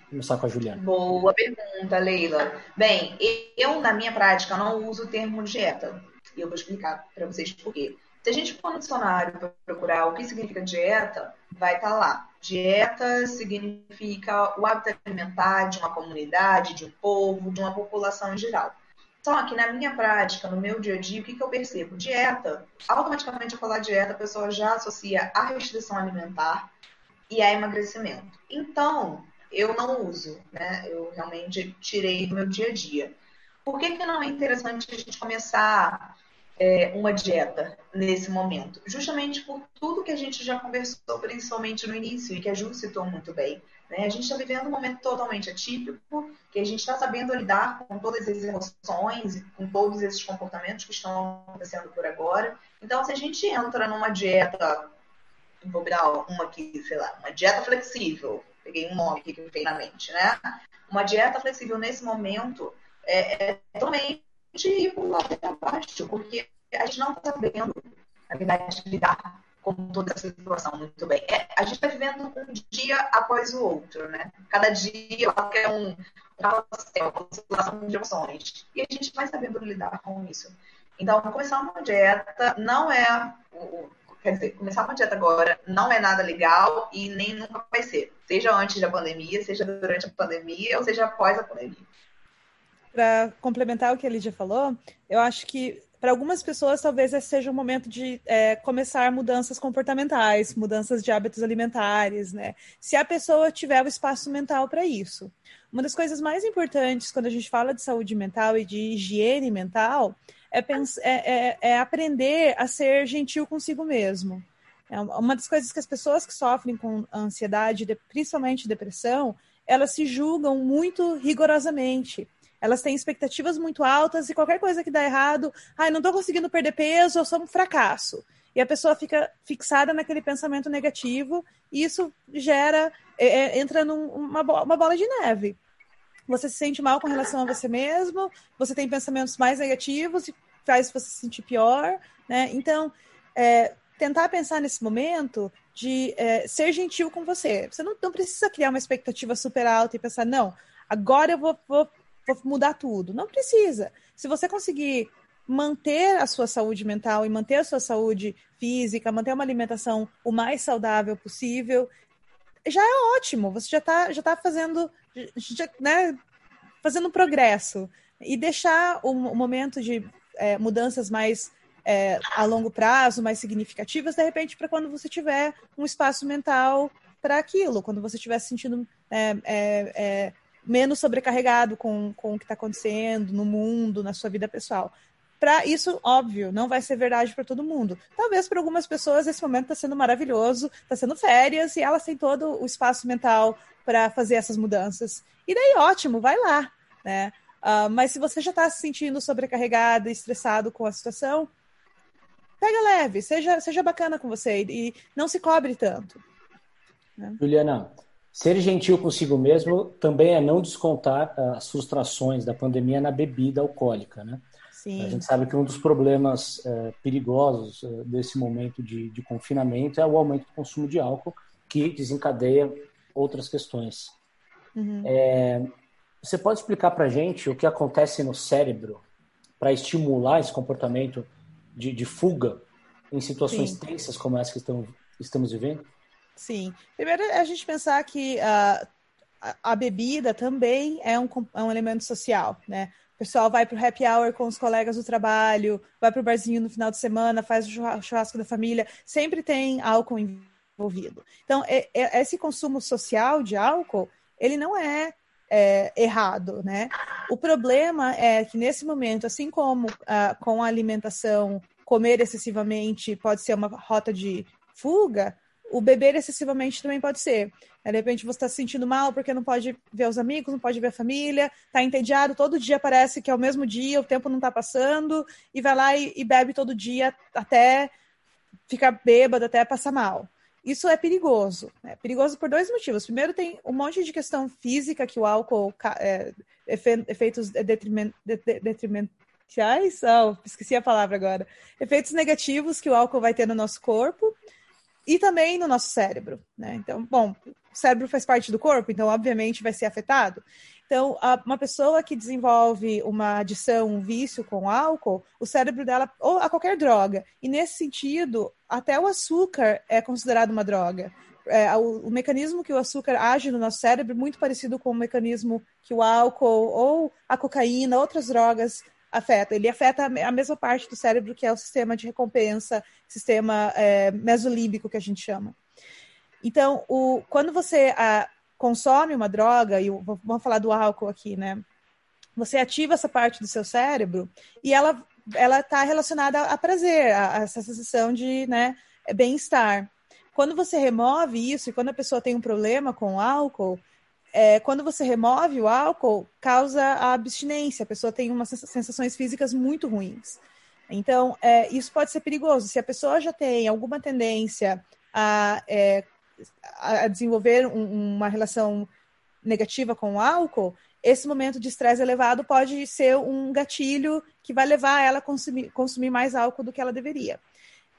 Começar com a Juliana. Boa pergunta, Leila. Bem, eu, na minha prática, não uso o termo dieta. E eu vou explicar para vocês por quê. Se a gente for no dicionário para procurar o que significa dieta, vai estar tá lá. Dieta significa o hábito alimentar de uma comunidade, de um povo, de uma população em geral. Só que na minha prática, no meu dia a dia, o que, que eu percebo? Dieta, automaticamente ao falar dieta, a pessoa já associa a restrição alimentar e a emagrecimento. Então, eu não uso, né? Eu realmente tirei do meu dia a dia. Por que, que não é interessante a gente começar é, uma dieta nesse momento? Justamente por tudo que a gente já conversou, principalmente no início, e que a Ju citou muito bem. Né? A gente está vivendo um momento totalmente atípico, que a gente está sabendo lidar com todas as emoções e com todos esses comportamentos que estão acontecendo por agora. Então, se a gente entra numa dieta, vou dar uma aqui, sei lá, uma dieta flexível, peguei um nome aqui que me veio na mente, né? Uma dieta flexível nesse momento é, é totalmente ir por lá abaixo, porque a gente não está sabendo, na verdade, lidar com toda essa situação muito bem. É, a gente está vivendo um dia após o outro, né? Cada dia é um, é uma oscilação de emoções. E a gente vai sabendo lidar com isso. Então, começar uma dieta não é. Quer dizer, começar uma dieta agora não é nada legal e nem nunca vai ser. Seja antes da pandemia, seja durante a pandemia ou seja após a pandemia. Para complementar o que a Lídia falou, eu acho que para algumas pessoas, talvez esse seja o momento de é, começar mudanças comportamentais, mudanças de hábitos alimentares, né? Se a pessoa tiver o espaço mental para isso. Uma das coisas mais importantes quando a gente fala de saúde mental e de higiene mental é, é, é, é aprender a ser gentil consigo mesmo. É uma das coisas que as pessoas que sofrem com ansiedade, principalmente depressão, elas se julgam muito rigorosamente elas têm expectativas muito altas e qualquer coisa que dá errado, ai, não estou conseguindo perder peso, eu sou um fracasso. E a pessoa fica fixada naquele pensamento negativo e isso gera, é, é entra numa uma bola de neve. Você se sente mal com relação a você mesmo, você tem pensamentos mais negativos e faz você se sentir pior, né? Então, é, tentar pensar nesse momento de é, ser gentil com você. Você não, não, precisa criar uma expectativa super alta e pensar, não, agora eu vou, vou vou mudar tudo. Não precisa. Se você conseguir manter a sua saúde mental e manter a sua saúde física, manter uma alimentação o mais saudável possível, já é ótimo. Você já está já tá fazendo, já, né, fazendo progresso. E deixar o, o momento de é, mudanças mais é, a longo prazo, mais significativas, de repente, para quando você tiver um espaço mental para aquilo, quando você estiver se sentindo é, é, é menos sobrecarregado com, com o que está acontecendo no mundo, na sua vida pessoal. Para isso, óbvio, não vai ser verdade para todo mundo. Talvez para algumas pessoas esse momento está sendo maravilhoso, está sendo férias e elas têm todo o espaço mental para fazer essas mudanças. E daí, ótimo, vai lá, né? Uh, mas se você já está se sentindo sobrecarregado estressado com a situação, pega leve, seja, seja bacana com você e, e não se cobre tanto. Né? Juliana, Ser gentil consigo mesmo também é não descontar ah, as frustrações da pandemia na bebida alcoólica, né? Sim. A gente sabe que um dos problemas é, perigosos é, desse momento de, de, confinamento é o aumento do consumo de álcool, que desencadeia outras questões. Uhum. É, você pode explicar para a gente o que acontece no cérebro para estimular esse comportamento de, de fuga em situações Sim. tensas como essa que estamos, estamos vivendo? Sim. Primeiro, a gente pensar que uh, a, a, bebida também é um, é um elemento social, né? O pessoal vai para o happy hour com os colegas do trabalho, vai para o barzinho no final de semana, faz o churrasco da família, sempre tem álcool envolvido. Então, é, é, esse consumo social de álcool, ele não é, é, errado, né? O problema é que nesse momento, assim como uh, com a alimentação, comer excessivamente pode ser uma rota de fuga, o beber excessivamente também pode ser. De repente você está se sentindo mal porque não pode ver os amigos, não pode ver a família, está entediado, todo dia parece que é o mesmo dia, o tempo não está passando, e vai lá e, e, bebe todo dia até ficar bêbado, até passar mal. Isso é perigoso. É perigoso por dois motivos. Primeiro, tem um monte de questão física que o álcool, é, efeitos detrimentais, oh, esqueci a palavra agora, efeitos negativos que o álcool vai ter no nosso corpo e também no nosso cérebro, né? Então, bom, o cérebro faz parte do corpo, então obviamente vai ser afetado. Então, a, uma pessoa que desenvolve uma adição, um vício com álcool, o cérebro dela, ou a qualquer droga, e nesse sentido, até o açúcar é considerado uma droga. É, o, o, mecanismo que o açúcar age no nosso cérebro é muito parecido com o mecanismo que o álcool ou a cocaína, outras drogas afeta. Ele afeta a mesma parte do cérebro que é o sistema de recompensa, sistema é, mesolímbico que a gente chama. Então, o, quando você a, consome uma droga, e vamos falar do álcool aqui, né? Você ativa essa parte do seu cérebro e ela ela está relacionada a prazer, a, a essa sensação de né, bem-estar. Quando você remove isso e quando a pessoa tem um problema com o álcool, é, quando você remove o álcool, causa a abstinência, a pessoa tem umas sensações físicas muito ruins. Então, é, isso pode ser perigoso. Se a pessoa já tem alguma tendência a, é, a desenvolver um, uma relação negativa com o álcool, esse momento de estresse elevado pode ser um gatilho que vai levar ela a consumir, consumir mais álcool do que ela deveria.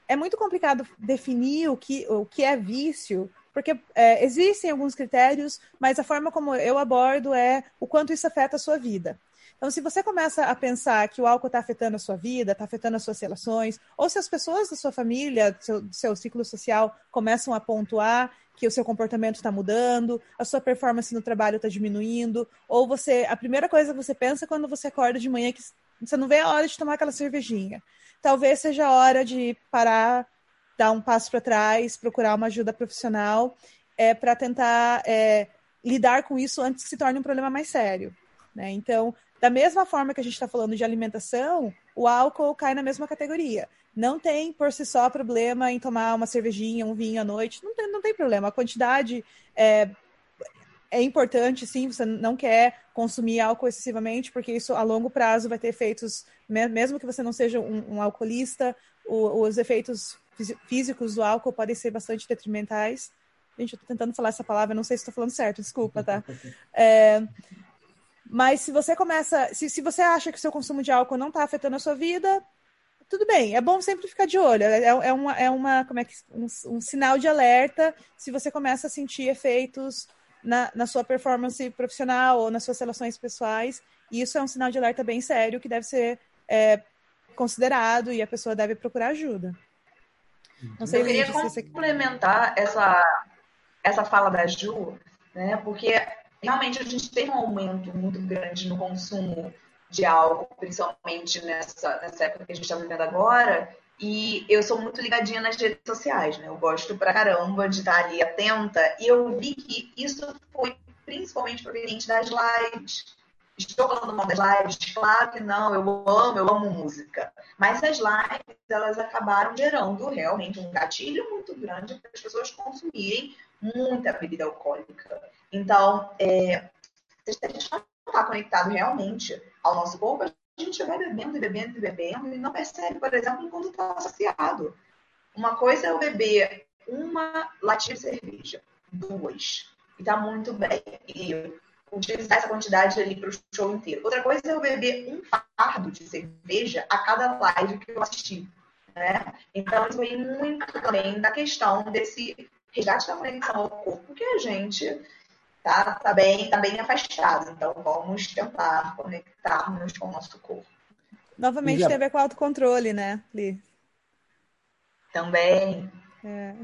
é muito complicado definir o que, o que é vício, porque é, existem alguns critérios, mas a forma como eu abordo é o quanto isso afeta a sua vida. Então, se você começa a pensar que o álcool está afetando a sua vida, está afetando as suas relações, ou se as pessoas da sua família, do seu, do seu ciclo social, começam a pontuar que o seu comportamento está mudando, a sua performance no trabalho está diminuindo, ou você, a primeira coisa que você pensa quando você acorda de manhã é que você não vê a hora de tomar aquela cervejinha. Talvez seja a hora de parar, dar um passo para trás, procurar uma ajuda profissional, é, para tentar é, lidar com isso antes que se torne um problema mais sério. Né? Então, da mesma forma que a gente está falando de alimentação, o álcool cai na mesma categoria. Não tem por si só problema em tomar uma cervejinha, um vinho à noite. Não tem, não tem problema. A quantidade é, é importante, sim. Você não quer consumir álcool excessivamente, porque isso a longo prazo vai ter efeitos, mesmo que você não seja um, um alcoolista, o, os efeitos físicos do álcool podem ser bastante detrimentais. Gente, eu tô tentando falar essa palavra, não sei se estou falando certo, desculpa, tá? É, mas se você começa, se, se você acha que o seu consumo de álcool não está afetando a sua vida, tudo bem. É bom sempre ficar de olho. É, é uma, é uma como é que, um, um, sinal de alerta se você começa a sentir efeitos na, na sua performance profissional ou nas suas relações pessoais. E isso é um sinal de alerta bem sério que deve ser é, considerado e a pessoa deve procurar ajuda. Não sei, Eu queria complementar você... essa, essa fala da Ju, né? Porque realmente a gente tem um aumento muito grande no consumo de álcool, principalmente nessa, nessa época que a gente está vivendo agora. E eu sou muito ligadinha nas redes sociais, né? Eu gosto pra caramba de estar ali atenta. E eu vi que isso foi principalmente proveniente das lives. Estou falando mal das lives? Claro que não, eu amo, eu amo música. Mas as lives, elas acabaram gerando realmente um gatilho muito grande para as pessoas consumirem muita bebida alcoólica. Então, é, se a gente não está conectado realmente ao nosso corpo, a gente vai bebendo e bebendo e bebendo e não percebe, por exemplo, quando está associado. Uma coisa é eu beber uma latinha de cerveja, duas, e tá muito bem. E utilizar essa quantidade ali para o show inteiro. Outra coisa é eu beber um fardo de cerveja a cada live que eu assisti. Né? Então, isso vem muito também da questão desse resgate da conexão ao corpo que a gente tá, tá, bem, tá bem afastado. Então, vamos tentar conectarmos com o nosso corpo. Novamente Já... tem a ver com autocontrole, né, Li? Também. É.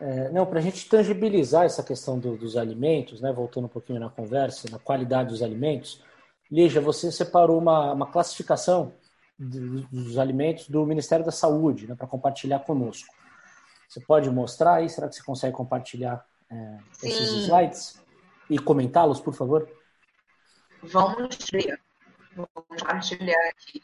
É, não, para a gente tangibilizar essa questão do, dos alimentos, né, voltando um pouquinho na conversa, na qualidade dos alimentos, Lígia, você separou uma, uma classificação dos alimentos do Ministério da Saúde né, para compartilhar conosco. Você pode mostrar aí? Será que você consegue compartilhar é, esses slides e comentá-los, por favor? Vamos ver. Vou compartilhar aqui.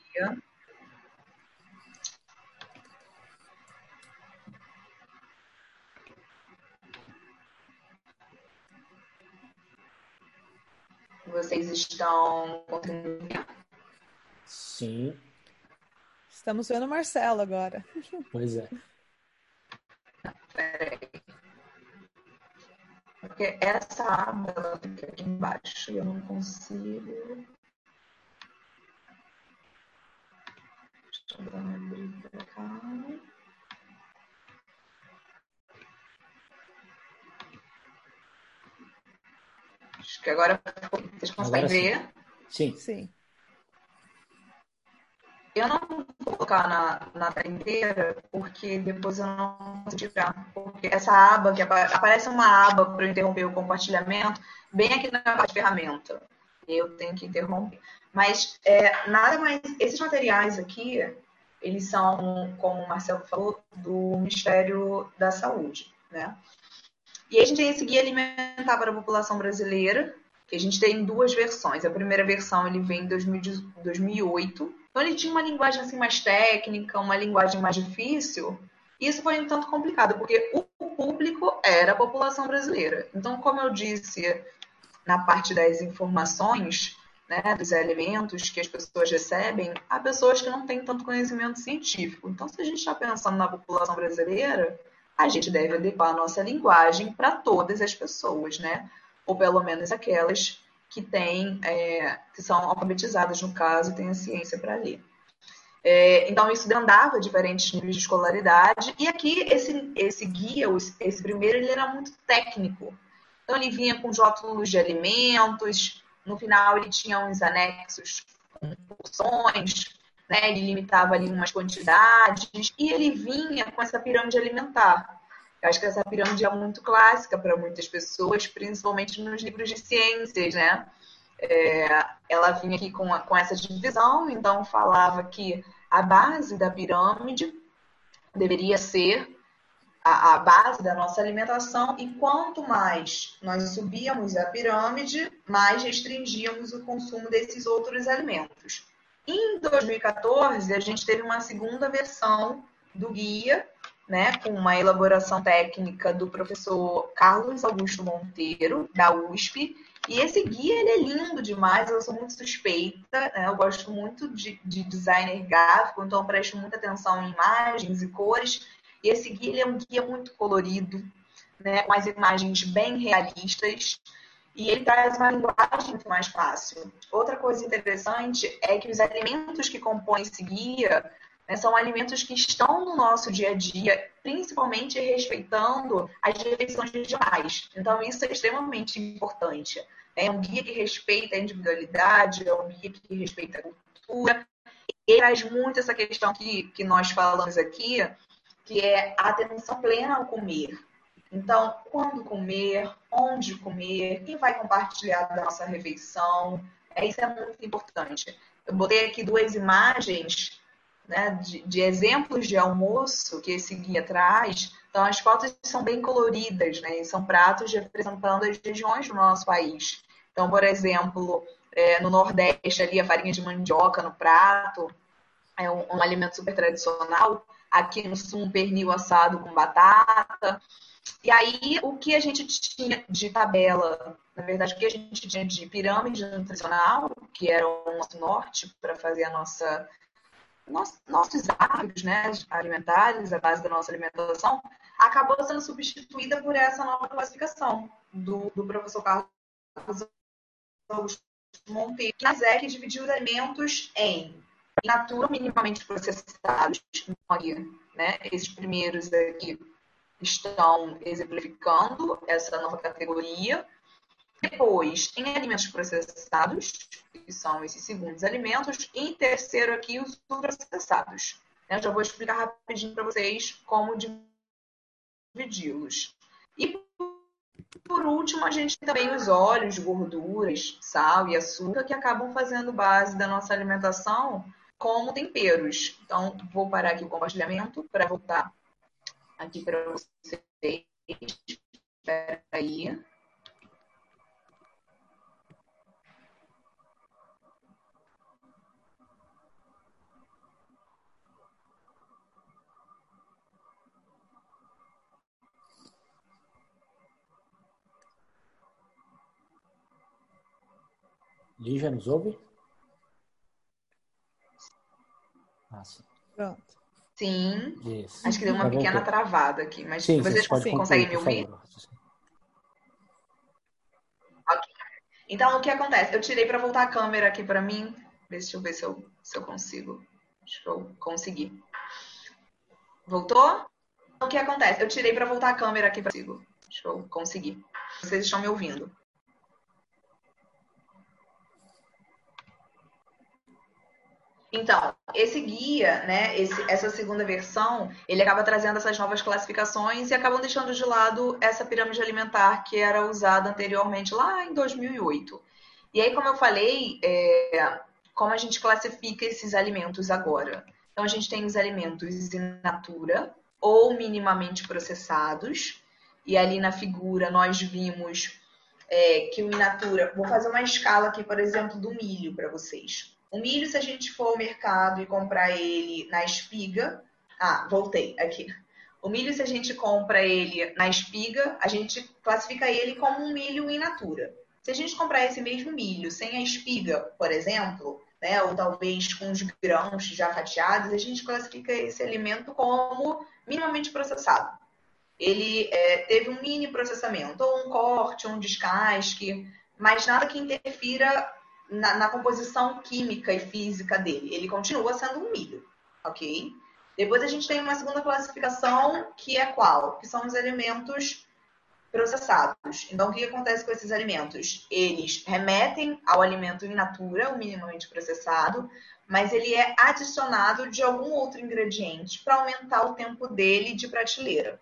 Vocês estão conseguindo Sim. Estamos vendo o Marcelo agora. Pois é. Peraí. Porque essa aba fica aqui embaixo e eu não consigo. Deixa eu dar uma abrir pra cá. Acho que agora vocês conseguem ver. Sim. Sim. Eu não vou colocar na, na tela inteira, porque depois eu não consigo tirar. Porque essa aba, que aparece uma aba para eu interromper o compartilhamento, bem aqui na parte de ferramenta. Eu tenho que interromper. Mas é, nada mais. Esses materiais aqui, eles são, como o Marcelo falou, do Ministério da Saúde. Né? E a gente tem esse guia alimentar para a população brasileira, que a gente tem duas versões. A primeira versão ele vem em 2008 então ele tinha uma linguagem assim mais técnica, uma linguagem mais difícil. Isso foi um tanto complicado, porque o público era a população brasileira. Então, como eu disse na parte das informações, né, dos alimentos que as pessoas recebem, há pessoas que não têm tanto conhecimento científico. Então, se a gente está pensando na população brasileira, a gente deve adequar a nossa linguagem para todas as pessoas, né? Ou pelo menos aquelas que têm, é, que são alfabetizadas no caso, têm a ciência para ler. É, então, isso demandava diferentes níveis de escolaridade. E aqui, esse, esse guia, esse primeiro, ele era muito técnico. Então, ele vinha com rótulos de alimentos, no final, ele tinha uns anexos com porções, né? ele limitava ali umas quantidades, e ele vinha com essa pirâmide alimentar. Eu acho que essa pirâmide é muito clássica para muitas pessoas, principalmente nos livros de ciências, né? É, ela vinha aqui com, com essa divisão, então falava que a base da pirâmide deveria ser a, a, base da nossa alimentação, e quanto mais nós subíamos a pirâmide, mais restringíamos o consumo desses outros alimentos. Em 2014, a gente teve uma segunda versão do guia, né, com uma elaboração técnica do professor Carlos Augusto Monteiro, da USP, e esse guia ele é lindo demais, eu sou muito suspeita, né? eu gosto muito de, de, designer gráfico, então presto muita atenção em imagens e cores. E esse guia é um guia muito colorido, né? com as imagens bem realistas, e ele traz uma linguagem muito mais fácil. Outra coisa interessante é que os alimentos que compõem esse guia né, são alimentos que estão no nosso dia a dia, principalmente respeitando as refeições regionais. Então, isso é extremamente importante. É um guia que respeita a individualidade, é um guia que respeita a cultura. E traz muito essa questão que, que nós falamos aqui, que é a atenção plena ao comer. Então, quando comer, onde comer, quem vai compartilhar da nossa refeição, é, isso é muito importante. Eu botei aqui duas imagens né, de, de, exemplos de almoço que esse guia traz. Então, as fotos são bem coloridas, né, e são pratos representando as regiões do nosso país. Então, por exemplo, é, no Nordeste, ali, a farinha de mandioca no prato é um, um alimento super tradicional. Aqui no Sul, um pernil assado com batata. E aí, o que a gente tinha de tabela, na verdade, o que a gente tinha de pirâmide nutricional, que era o nosso norte para fazer a nossa nossos hábitos né, alimentares, a base da nossa alimentação, acabou sendo substituída por essa nova classificação do, do professor Carlos Augusto Monteiro, que é que dividiu os alimentos em in natura minimamente processados, né, esses primeiros aqui estão exemplificando essa nova categoria, depois, em alimentos processados, que são esses segundos alimentos. E em terceiro aqui, os ultraprocessados. Eu já vou explicar rapidinho para vocês como dividi-los. E por último, a gente tem também os óleos, gorduras, sal e açúcar que acabam fazendo base da nossa alimentação como temperos. Então, vou parar aqui o compartilhamento para voltar aqui para vocês. Espera aí. Lígia, nos ouve? Ah, sim. Pronto. Sim. Isso. Acho que deu uma pequena travada aqui, mas sim, vocês conseguem me ouvir? Ok. Então, o que acontece? Eu tirei para voltar a câmera aqui para mim. Deixa eu ver se eu, se eu consigo. Acho que eu consegui. Voltou? O que acontece? Eu tirei para voltar a câmera aqui para mim. Deixa eu conseguir. Vocês estão me ouvindo? Então, esse guia, né, esse, essa segunda versão, ele acaba trazendo essas novas classificações e acabam deixando de lado essa pirâmide alimentar que era usada anteriormente lá em 2008. E aí, como eu falei, é, como a gente classifica esses alimentos agora? Então, a gente tem os alimentos in natura ou minimamente processados. E ali na figura nós vimos é, que o in natura. Vou fazer uma escala aqui, por exemplo, do milho para vocês. O milho, se a gente for ao mercado e comprar ele na espiga. Ah, voltei aqui. O milho, se a gente compra ele na espiga, a gente classifica ele como um milho in natura. Se a gente comprar esse mesmo milho sem a espiga, por exemplo, né, ou talvez com os grãos já fatiados, a gente classifica esse alimento como minimamente processado. Ele é, teve um mini processamento, ou um corte, ou um descasque, mas nada que interfira na, na, composição química e física dele. Ele continua sendo um milho. ok? Depois a gente tem uma segunda classificação, que é qual? Que são os alimentos processados. Então, o que acontece com esses alimentos? Eles remetem ao alimento in natura, o minimamente processado, mas ele é adicionado de algum outro ingrediente para aumentar o tempo dele de prateleira.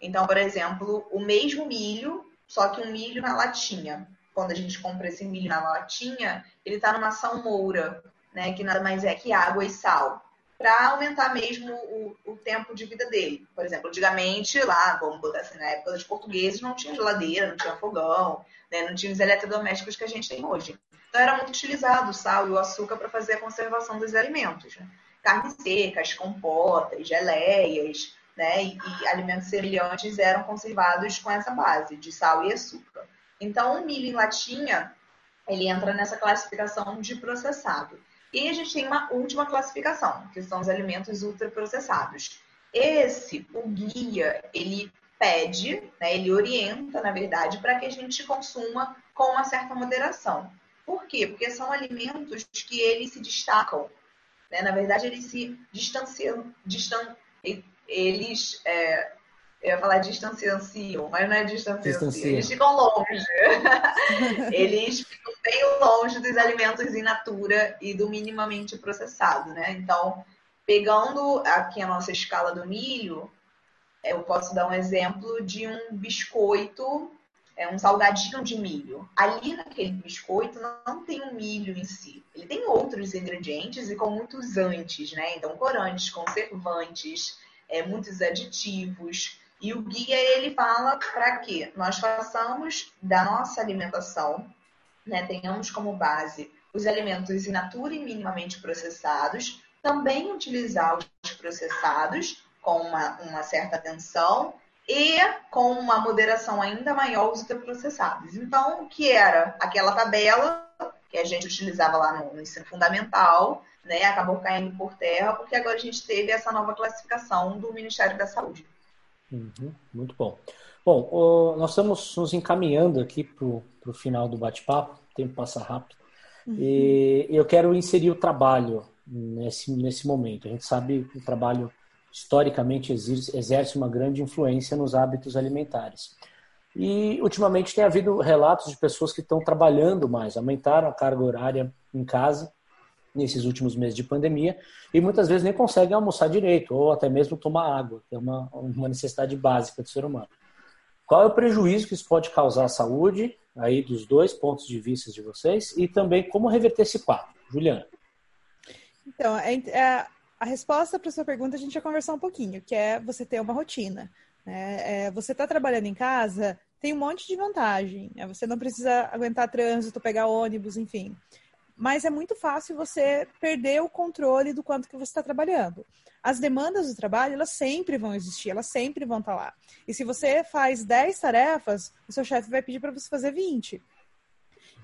Então, por exemplo, o mesmo milho, só que um milho na latinha. Quando a gente compra esse milho na latinha, ele está numa salmoura, né, que nada mais é que água e sal para aumentar mesmo o, o, tempo de vida dele. Por exemplo, antigamente, lá, vamos botar assim, na época dos portugueses, não tinha geladeira, não tinha fogão, né, não tinha os eletrodomésticos que a gente tem hoje. Então, era muito utilizado o sal e o açúcar para fazer a conservação dos alimentos. Né? Carnes secas, compotas, geleias, né, e, e alimentos semelhantes eram conservados com essa base de sal e açúcar. Então, o milho em latinha, ele entra nessa classificação de processado. E a gente tem uma última classificação, que são os alimentos ultraprocessados. Esse, o guia, ele pede, né, ele orienta, na verdade, para que a gente consuma com uma certa moderação. Por quê? Porque são alimentos que eles se destacam. Né? Na verdade, eles se distanciam, distan eles é, eu ia falar distanciam, mas não é distanciam. Eles ficam longe. Eles ficam bem longe dos alimentos in natura e do minimamente processado, né? Então, pegando aqui a nossa escala do milho, eu posso dar um exemplo de um biscoito, é um salgadinho de milho. Ali naquele biscoito não tem o milho em si. Ele tem outros ingredientes e com muitos antes, né? Então, corantes, conservantes, é, muitos aditivos. E o guia ele fala para que nós façamos da nossa alimentação, né, tenhamos como base os alimentos in natura e minimamente processados, também utilizar os processados com uma, uma certa atenção e com uma moderação ainda maior os ultraprocessados. Então, o que era aquela tabela que a gente utilizava lá no, no ensino fundamental, né, acabou caindo por terra, porque agora a gente teve essa nova classificação do Ministério da Saúde. Uhum, muito bom. Bom, nós estamos nos encaminhando aqui para o final do bate-papo, o tempo passa rápido. Uhum. E eu quero inserir o trabalho nesse, nesse momento. A gente sabe que o trabalho, historicamente, exerce, exerce uma grande influência nos hábitos alimentares. E, ultimamente, tem havido relatos de pessoas que estão trabalhando mais, aumentaram a carga horária em casa nesses últimos meses de pandemia e muitas vezes nem conseguem almoçar direito ou até mesmo tomar água, que é uma, uma necessidade básica do ser humano. Qual é o prejuízo que isso pode causar à saúde, aí dos dois pontos de vista de vocês, e também como reverter esse quadro? Juliana. Então, é, é, a resposta para sua pergunta a gente já conversar um pouquinho, que é você ter uma rotina. Né? É, você está trabalhando em casa, tem um monte de vantagem. Né? Você não precisa aguentar trânsito, pegar ônibus, enfim mas é muito fácil você perder o controle do quanto que você está trabalhando. As demandas do trabalho, elas sempre vão existir, elas sempre vão estar tá lá. E se você faz 10 tarefas, o seu chefe vai pedir para você fazer 20.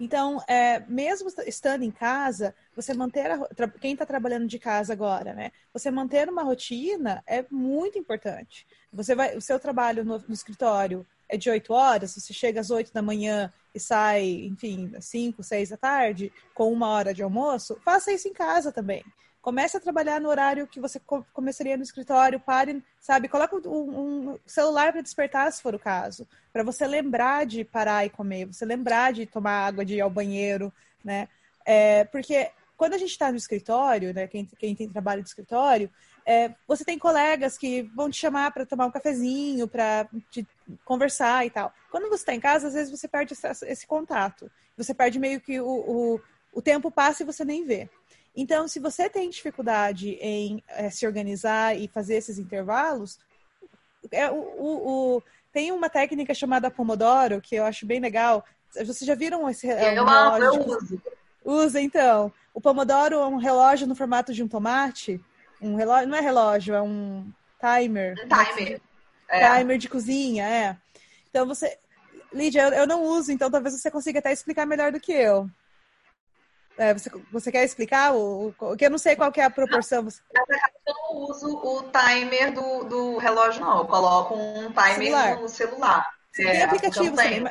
Então, é, mesmo estando em casa, você manter a, quem está trabalhando de casa agora, né? Você manter uma rotina é muito importante. Você vai, o seu trabalho no, no escritório é de 8 horas, você chega às 8 da manhã e sai, enfim, às 5, 6 da tarde, com uma hora de almoço, faça isso em casa também. Comece a trabalhar no horário que você começaria no escritório, pare, sabe? Coloque um, um celular para despertar, se for o caso, para você lembrar de parar e comer, você lembrar de tomar água, de ir ao banheiro, né? É, porque quando a gente está no escritório, né, quem, quem tem trabalho de escritório, é, você tem colegas que vão te chamar para tomar um cafezinho, para conversar e tal. Quando você está em casa, às vezes você perde esse, esse contato. Você perde meio que o, o, o, tempo passa e você nem vê. Então, se você tem dificuldade em é, se organizar e fazer esses intervalos, é, o, tem uma técnica chamada Pomodoro, que eu acho bem legal. Vocês já viram esse Eu, amo, eu uso. Usa, então. O Pomodoro é um relógio no formato de um tomate um relógio, não é relógio, é um timer. Um timer. É. Timer de cozinha, é. Então você. Lídia, eu, eu, não uso, então talvez você consiga até explicar melhor do que eu. É, você, você quer explicar? O, o, que eu não sei qual é a proporção. Não, eu não uso o timer do, do relógio, não. Eu coloco um timer celular. no celular. Você é, tem aplicativos também.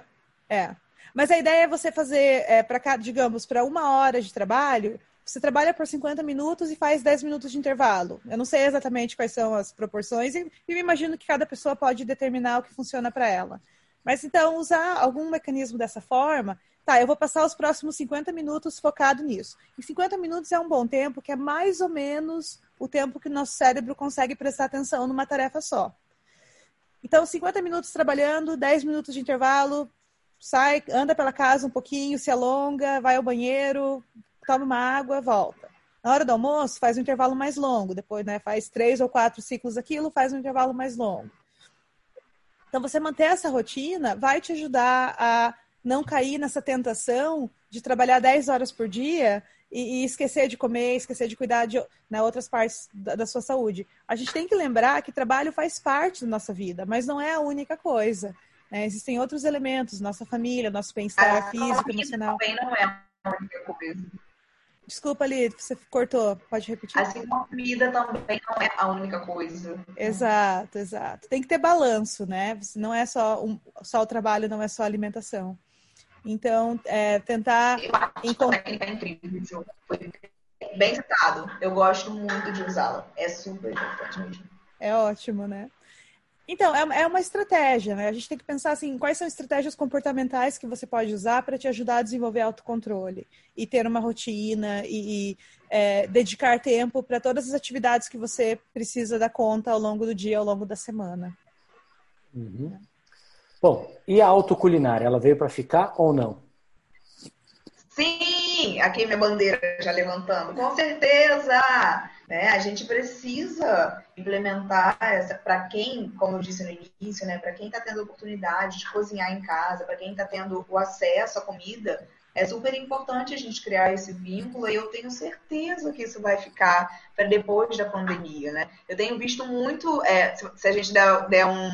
É. Mas a ideia é você fazer, é, para digamos, para uma hora de trabalho, você trabalha por 50 minutos e faz 10 minutos de intervalo. Eu não sei exatamente quais são as proporções e, e me imagino que cada pessoa pode determinar o que funciona para ela. Mas então, usar algum mecanismo dessa forma, tá, eu vou passar os próximos 50 minutos focado nisso. E 50 minutos é um bom tempo, que é mais ou menos o tempo que nosso cérebro consegue prestar atenção numa tarefa só. Então, 50 minutos trabalhando, 10 minutos de intervalo, sai, anda pela casa um pouquinho, se alonga, vai ao banheiro, toma uma água, volta. Na hora do almoço, faz um intervalo mais longo. Depois, né, faz três ou quatro ciclos daquilo, faz um intervalo mais longo. Então, você manter essa rotina vai te ajudar a não cair nessa tentação de trabalhar 10 horas por dia e, e esquecer de comer, esquecer de cuidar de né, outras partes da, da, sua saúde. A gente tem que lembrar que trabalho faz parte da nossa vida, mas não é a única coisa. Né? Existem outros elementos, nossa família, nosso bem-estar físico, emocional. Também não é a única coisa. Desculpa, ali, você cortou. Pode repetir? Assim como a comida também não é a única coisa. Exato, exato. Tem que ter balanço, né? Não é só, um, só o trabalho, não é só a alimentação. Então, é, tentar. Eu acho encontrar... que é incrível, Foi bem citado. Eu gosto muito de usá-la. É super importante mesmo. É ótimo, né? Então, é, é uma estratégia, né? A gente tem que pensar assim, quais são estratégias comportamentais que você pode usar para te ajudar a desenvolver autocontrole e ter uma rotina e, e é, dedicar tempo para todas as atividades que você precisa dar conta ao longo do dia, ao longo da semana. Uhum. Bom, e a autoculinária, ela veio para ficar ou não? Sim, aqui minha bandeira já levantando, com certeza. Né? A gente precisa implementar essa para quem, como eu disse no início, né, para quem está tendo a oportunidade de cozinhar em casa, para quem está tendo o acesso à comida, é super importante a gente criar esse vínculo e eu tenho certeza que isso vai ficar para depois da pandemia, né? Eu tenho visto muito, é, se a gente der, der um,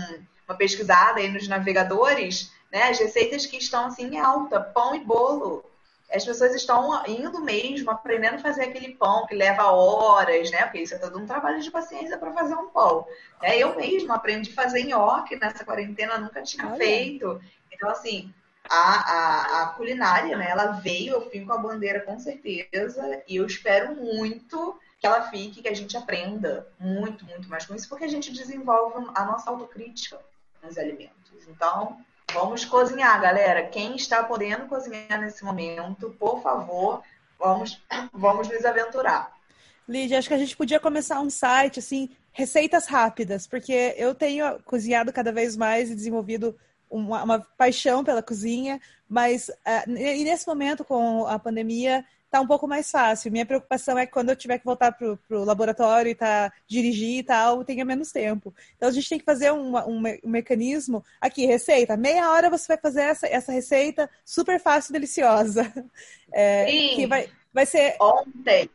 uma pesquisada aí nos navegadores, né, as receitas que estão assim em alta, pão e bolo, as pessoas estão indo mesmo, aprendendo a fazer aquele pão que leva horas, né? Porque isso é todo um trabalho de paciência para fazer um pão. É, eu mesmo aprendi a fazer nhoque nessa quarentena, nunca tinha Olha. feito. Então, assim, a, a, a, culinária, né? Ela veio, eu fico com a bandeira com certeza, e eu espero muito que ela fique, que a gente aprenda muito, muito mais com isso, porque a gente desenvolve a nossa autocrítica nos alimentos. Então, Vamos cozinhar, galera. Quem está podendo cozinhar nesse momento, por favor, vamos, vamos nos aventurar. Lídia, acho que a gente podia começar um site, assim, receitas rápidas, porque eu tenho cozinhado cada vez mais e desenvolvido uma, uma paixão pela cozinha, mas uh, e nesse momento, com a pandemia, tá um pouco mais fácil. Minha preocupação é que quando eu tiver que voltar pro, pro laboratório e tá, dirigir e tal, tenha menos tempo. Então a gente tem que fazer um, um, um, mecanismo. Aqui, receita. Meia hora você vai fazer essa, essa receita super fácil e deliciosa. É, Sim. Que vai, vai ser. Ontem.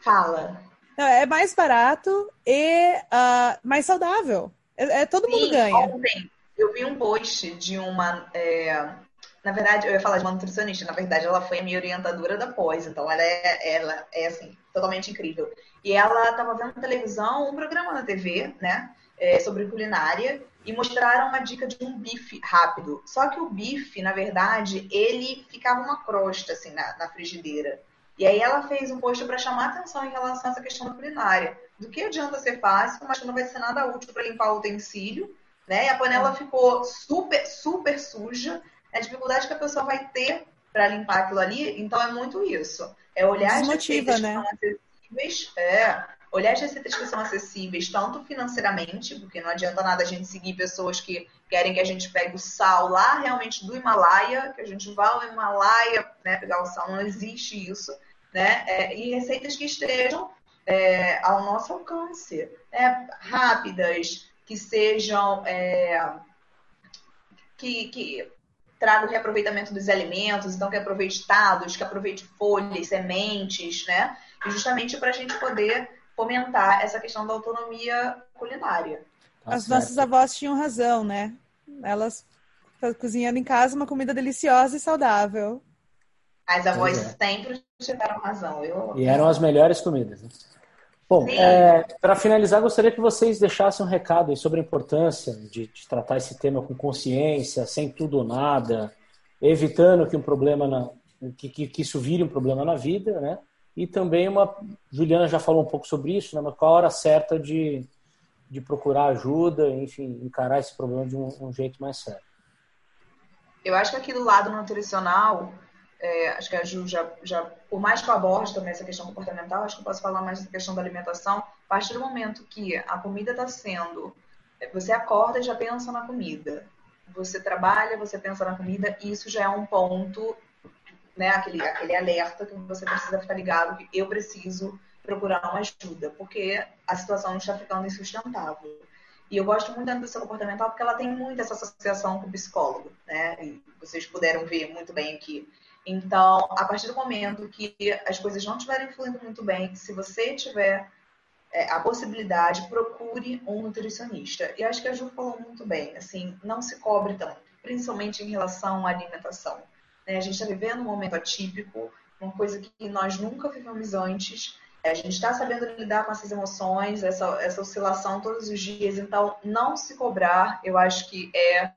Fala. Não, é mais barato e uh, mais saudável. É, é todo Sim, mundo ganha. Ontem eu vi um post de uma. É na verdade, eu ia falar de uma nutricionista, na verdade, ela foi a minha orientadora da pós, então ela é, ela é assim, totalmente incrível. E ela estava vendo na televisão um programa na TV, né, é, sobre culinária, e mostraram uma dica de um bife rápido. Só que o bife, na verdade, ele ficava uma crosta, assim, na, na frigideira. E aí ela fez um post para chamar atenção em relação a essa questão da culinária. Do que adianta ser fácil, mas não vai ser nada útil para limpar o utensílio, né? E a panela ficou super, super suja a dificuldade que a pessoa vai ter para limpar aquilo ali. Então é muito isso. É olhar as receitas né? que são acessíveis, é, olhar as receitas que são acessíveis, tanto financeiramente, porque não adianta nada a gente seguir pessoas que querem que a gente pegue o sal lá realmente do Himalaia, que a gente vá ao Himalaia né, pegar o sal, não existe isso. Né? É, e receitas que estejam é, ao nosso alcance, né? rápidas, que sejam. É, que, que traga o reaproveitamento dos alimentos, então que aproveite tados, que aproveite folhas, sementes, né? E justamente para a gente poder fomentar essa questão da autonomia culinária. Tá As nossas avós tinham razão, né? Elas cozinhando em casa uma comida deliciosa e saudável. As avós é. sempre tiveram razão. Eu... E eram as melhores comidas. Né? Bom, é, para finalizar, gostaria que vocês deixassem um recado sobre a importância de, de, tratar esse tema com consciência, sem tudo ou nada, evitando que um problema na, que, que, que, isso vire um problema na vida, né? e também uma. Juliana já falou um pouco sobre isso, né? Mas qual a hora certa de, de procurar ajuda, enfim, encarar esse problema de um, um jeito mais sério. Eu acho que aqui do lado nutricional, é, acho que a Ju já, já, por mais que eu aborde também essa questão comportamental, acho que eu posso falar mais da questão da alimentação. A partir do momento que a comida está sendo. É, você acorda e já pensa na comida. Você trabalha, você pensa na comida, e isso já é um ponto né, aquele, aquele alerta que você precisa ficar ligado que eu preciso procurar uma ajuda, porque a situação não está ficando insustentável. E eu gosto muito da nutrição comportamental porque ela tem muito essa associação com o psicólogo, né? E vocês puderam ver muito bem aqui. Então, a partir do momento que as coisas não estiverem fluindo muito bem, se você tiver é, a possibilidade, procure um nutricionista. E acho que a Ju falou muito bem, assim, não se cobre tanto, principalmente em relação à alimentação. Né? A gente está vivendo um momento atípico, uma coisa que nós nunca vivemos antes. A gente está sabendo lidar com essas emoções, essa, essa oscilação todos os dias. Então, não se cobrar, eu acho que é,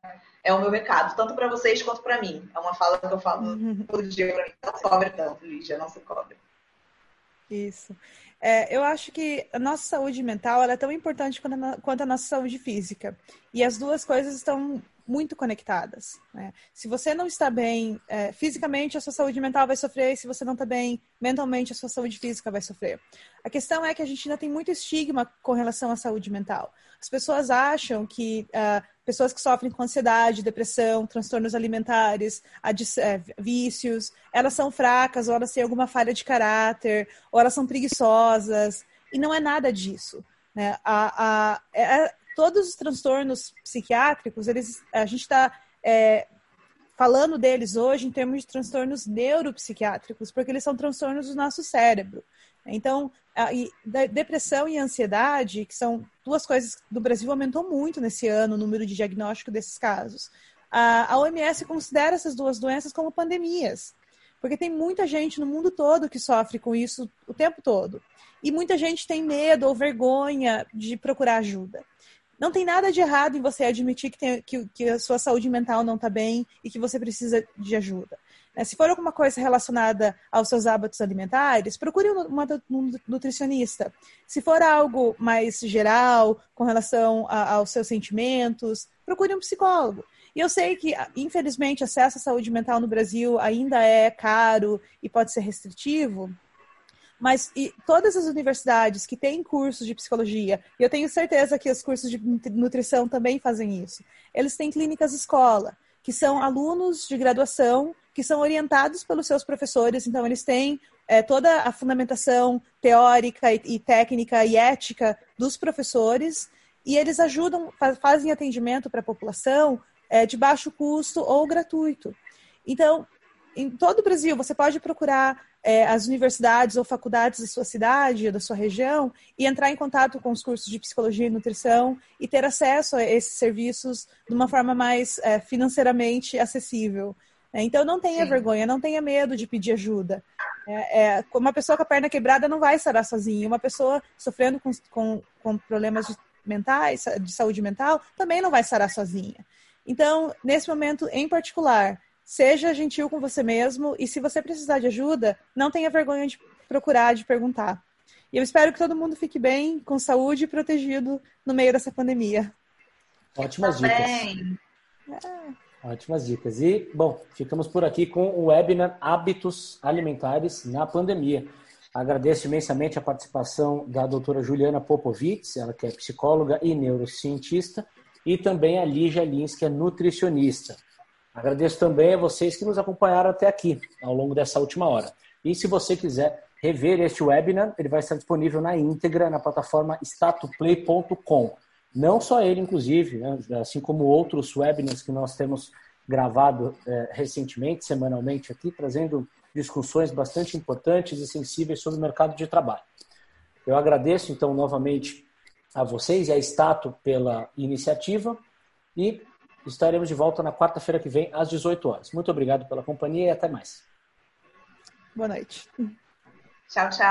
é o meu recado, tanto para vocês quanto para mim. É uma fala que eu falo todo dia para mim. Não se cobre tanto, Lígia, não se cobre. Isso. É, eu acho que a nossa saúde mental é tão importante quanto a, quanto a nossa saúde física. E as duas coisas estão muito conectadas. Né? Se você não está bem é, fisicamente, a sua saúde mental vai sofrer, e se você não está bem mentalmente, a sua saúde física vai sofrer. A questão é que a gente ainda tem muito estigma com relação à saúde mental. As pessoas acham que uh, pessoas que sofrem com ansiedade, depressão, transtornos alimentares, é, vícios, elas são fracas, ou elas têm alguma falha de caráter, ou elas são preguiçosas, e não é nada disso. Né? A, a, é, todos os transtornos psiquiátricos, eles, a gente está é, falando deles hoje em termos de transtornos neuropsiquiátricos, porque eles são transtornos do nosso cérebro. Então, depressão e ansiedade, que são duas coisas que no Brasil aumentou muito nesse ano o número de diagnóstico desses casos. A, a OMS considera essas duas doenças como pandemias, porque tem muita gente no mundo todo que sofre com isso o tempo todo. E muita gente tem medo ou vergonha de procurar ajuda. Não tem nada de errado em você admitir que, tem, que, que a sua saúde mental não está bem e que você precisa de ajuda. Né? Se for alguma coisa relacionada aos seus hábitos alimentares, procure uma, um nutricionista. Se for algo mais geral, com relação a, aos seus sentimentos, procure um psicólogo. E eu sei que, infelizmente, acesso à saúde mental no Brasil ainda é caro e pode ser restritivo, mas todas as universidades que têm cursos de psicologia, e eu tenho certeza que os cursos de nutrição também fazem isso, eles têm clínicas escola, que são alunos de graduação que são orientados pelos seus professores, então eles têm é, toda a fundamentação teórica e, e, técnica e ética dos professores, e eles ajudam, fazem atendimento para a população é, de baixo custo ou gratuito. Então, em todo o Brasil, você pode procurar é, as universidades ou faculdades da sua cidade, da sua região, e entrar em contato com os cursos de psicologia e nutrição e ter acesso a esses serviços de uma forma mais é, financeiramente acessível. É, então, não tenha Sim. vergonha, não tenha medo de pedir ajuda. É, é, uma pessoa com a perna quebrada não vai sarar sozinha. Uma pessoa sofrendo com, com, com problemas de, mentais, de saúde mental, também não vai sarar sozinha. Então, nesse momento em particular, Seja gentil com você mesmo e se você precisar de ajuda, não tenha vergonha de procurar, de perguntar. E eu espero que todo mundo fique bem, com saúde e protegido no meio dessa pandemia. Ótimas dicas. É. Ótimas dicas. E, bom, ficamos por aqui com o webinar Hábitos Alimentares na Pandemia. Agradeço imensamente a participação da doutora Juliana Popovitz, ela que é psicóloga e neurocientista, e também a Lígia Lins, que é nutricionista. Agradeço também a vocês que nos acompanharam até aqui, ao longo dessa última hora. E se você quiser rever este webinar, ele vai estar disponível na íntegra na plataforma statuplay.com. Não só ele, inclusive, né? assim como outros webinars que nós temos gravado é, recentemente, semanalmente aqui, trazendo discussões bastante importantes e sensíveis sobre o mercado de trabalho. Eu agradeço, então, novamente a vocês e a Stato pela iniciativa e Estaremos de volta na quarta-feira que vem, às 18 horas. Muito obrigado pela companhia e até mais. Boa noite. Tchau, tchau.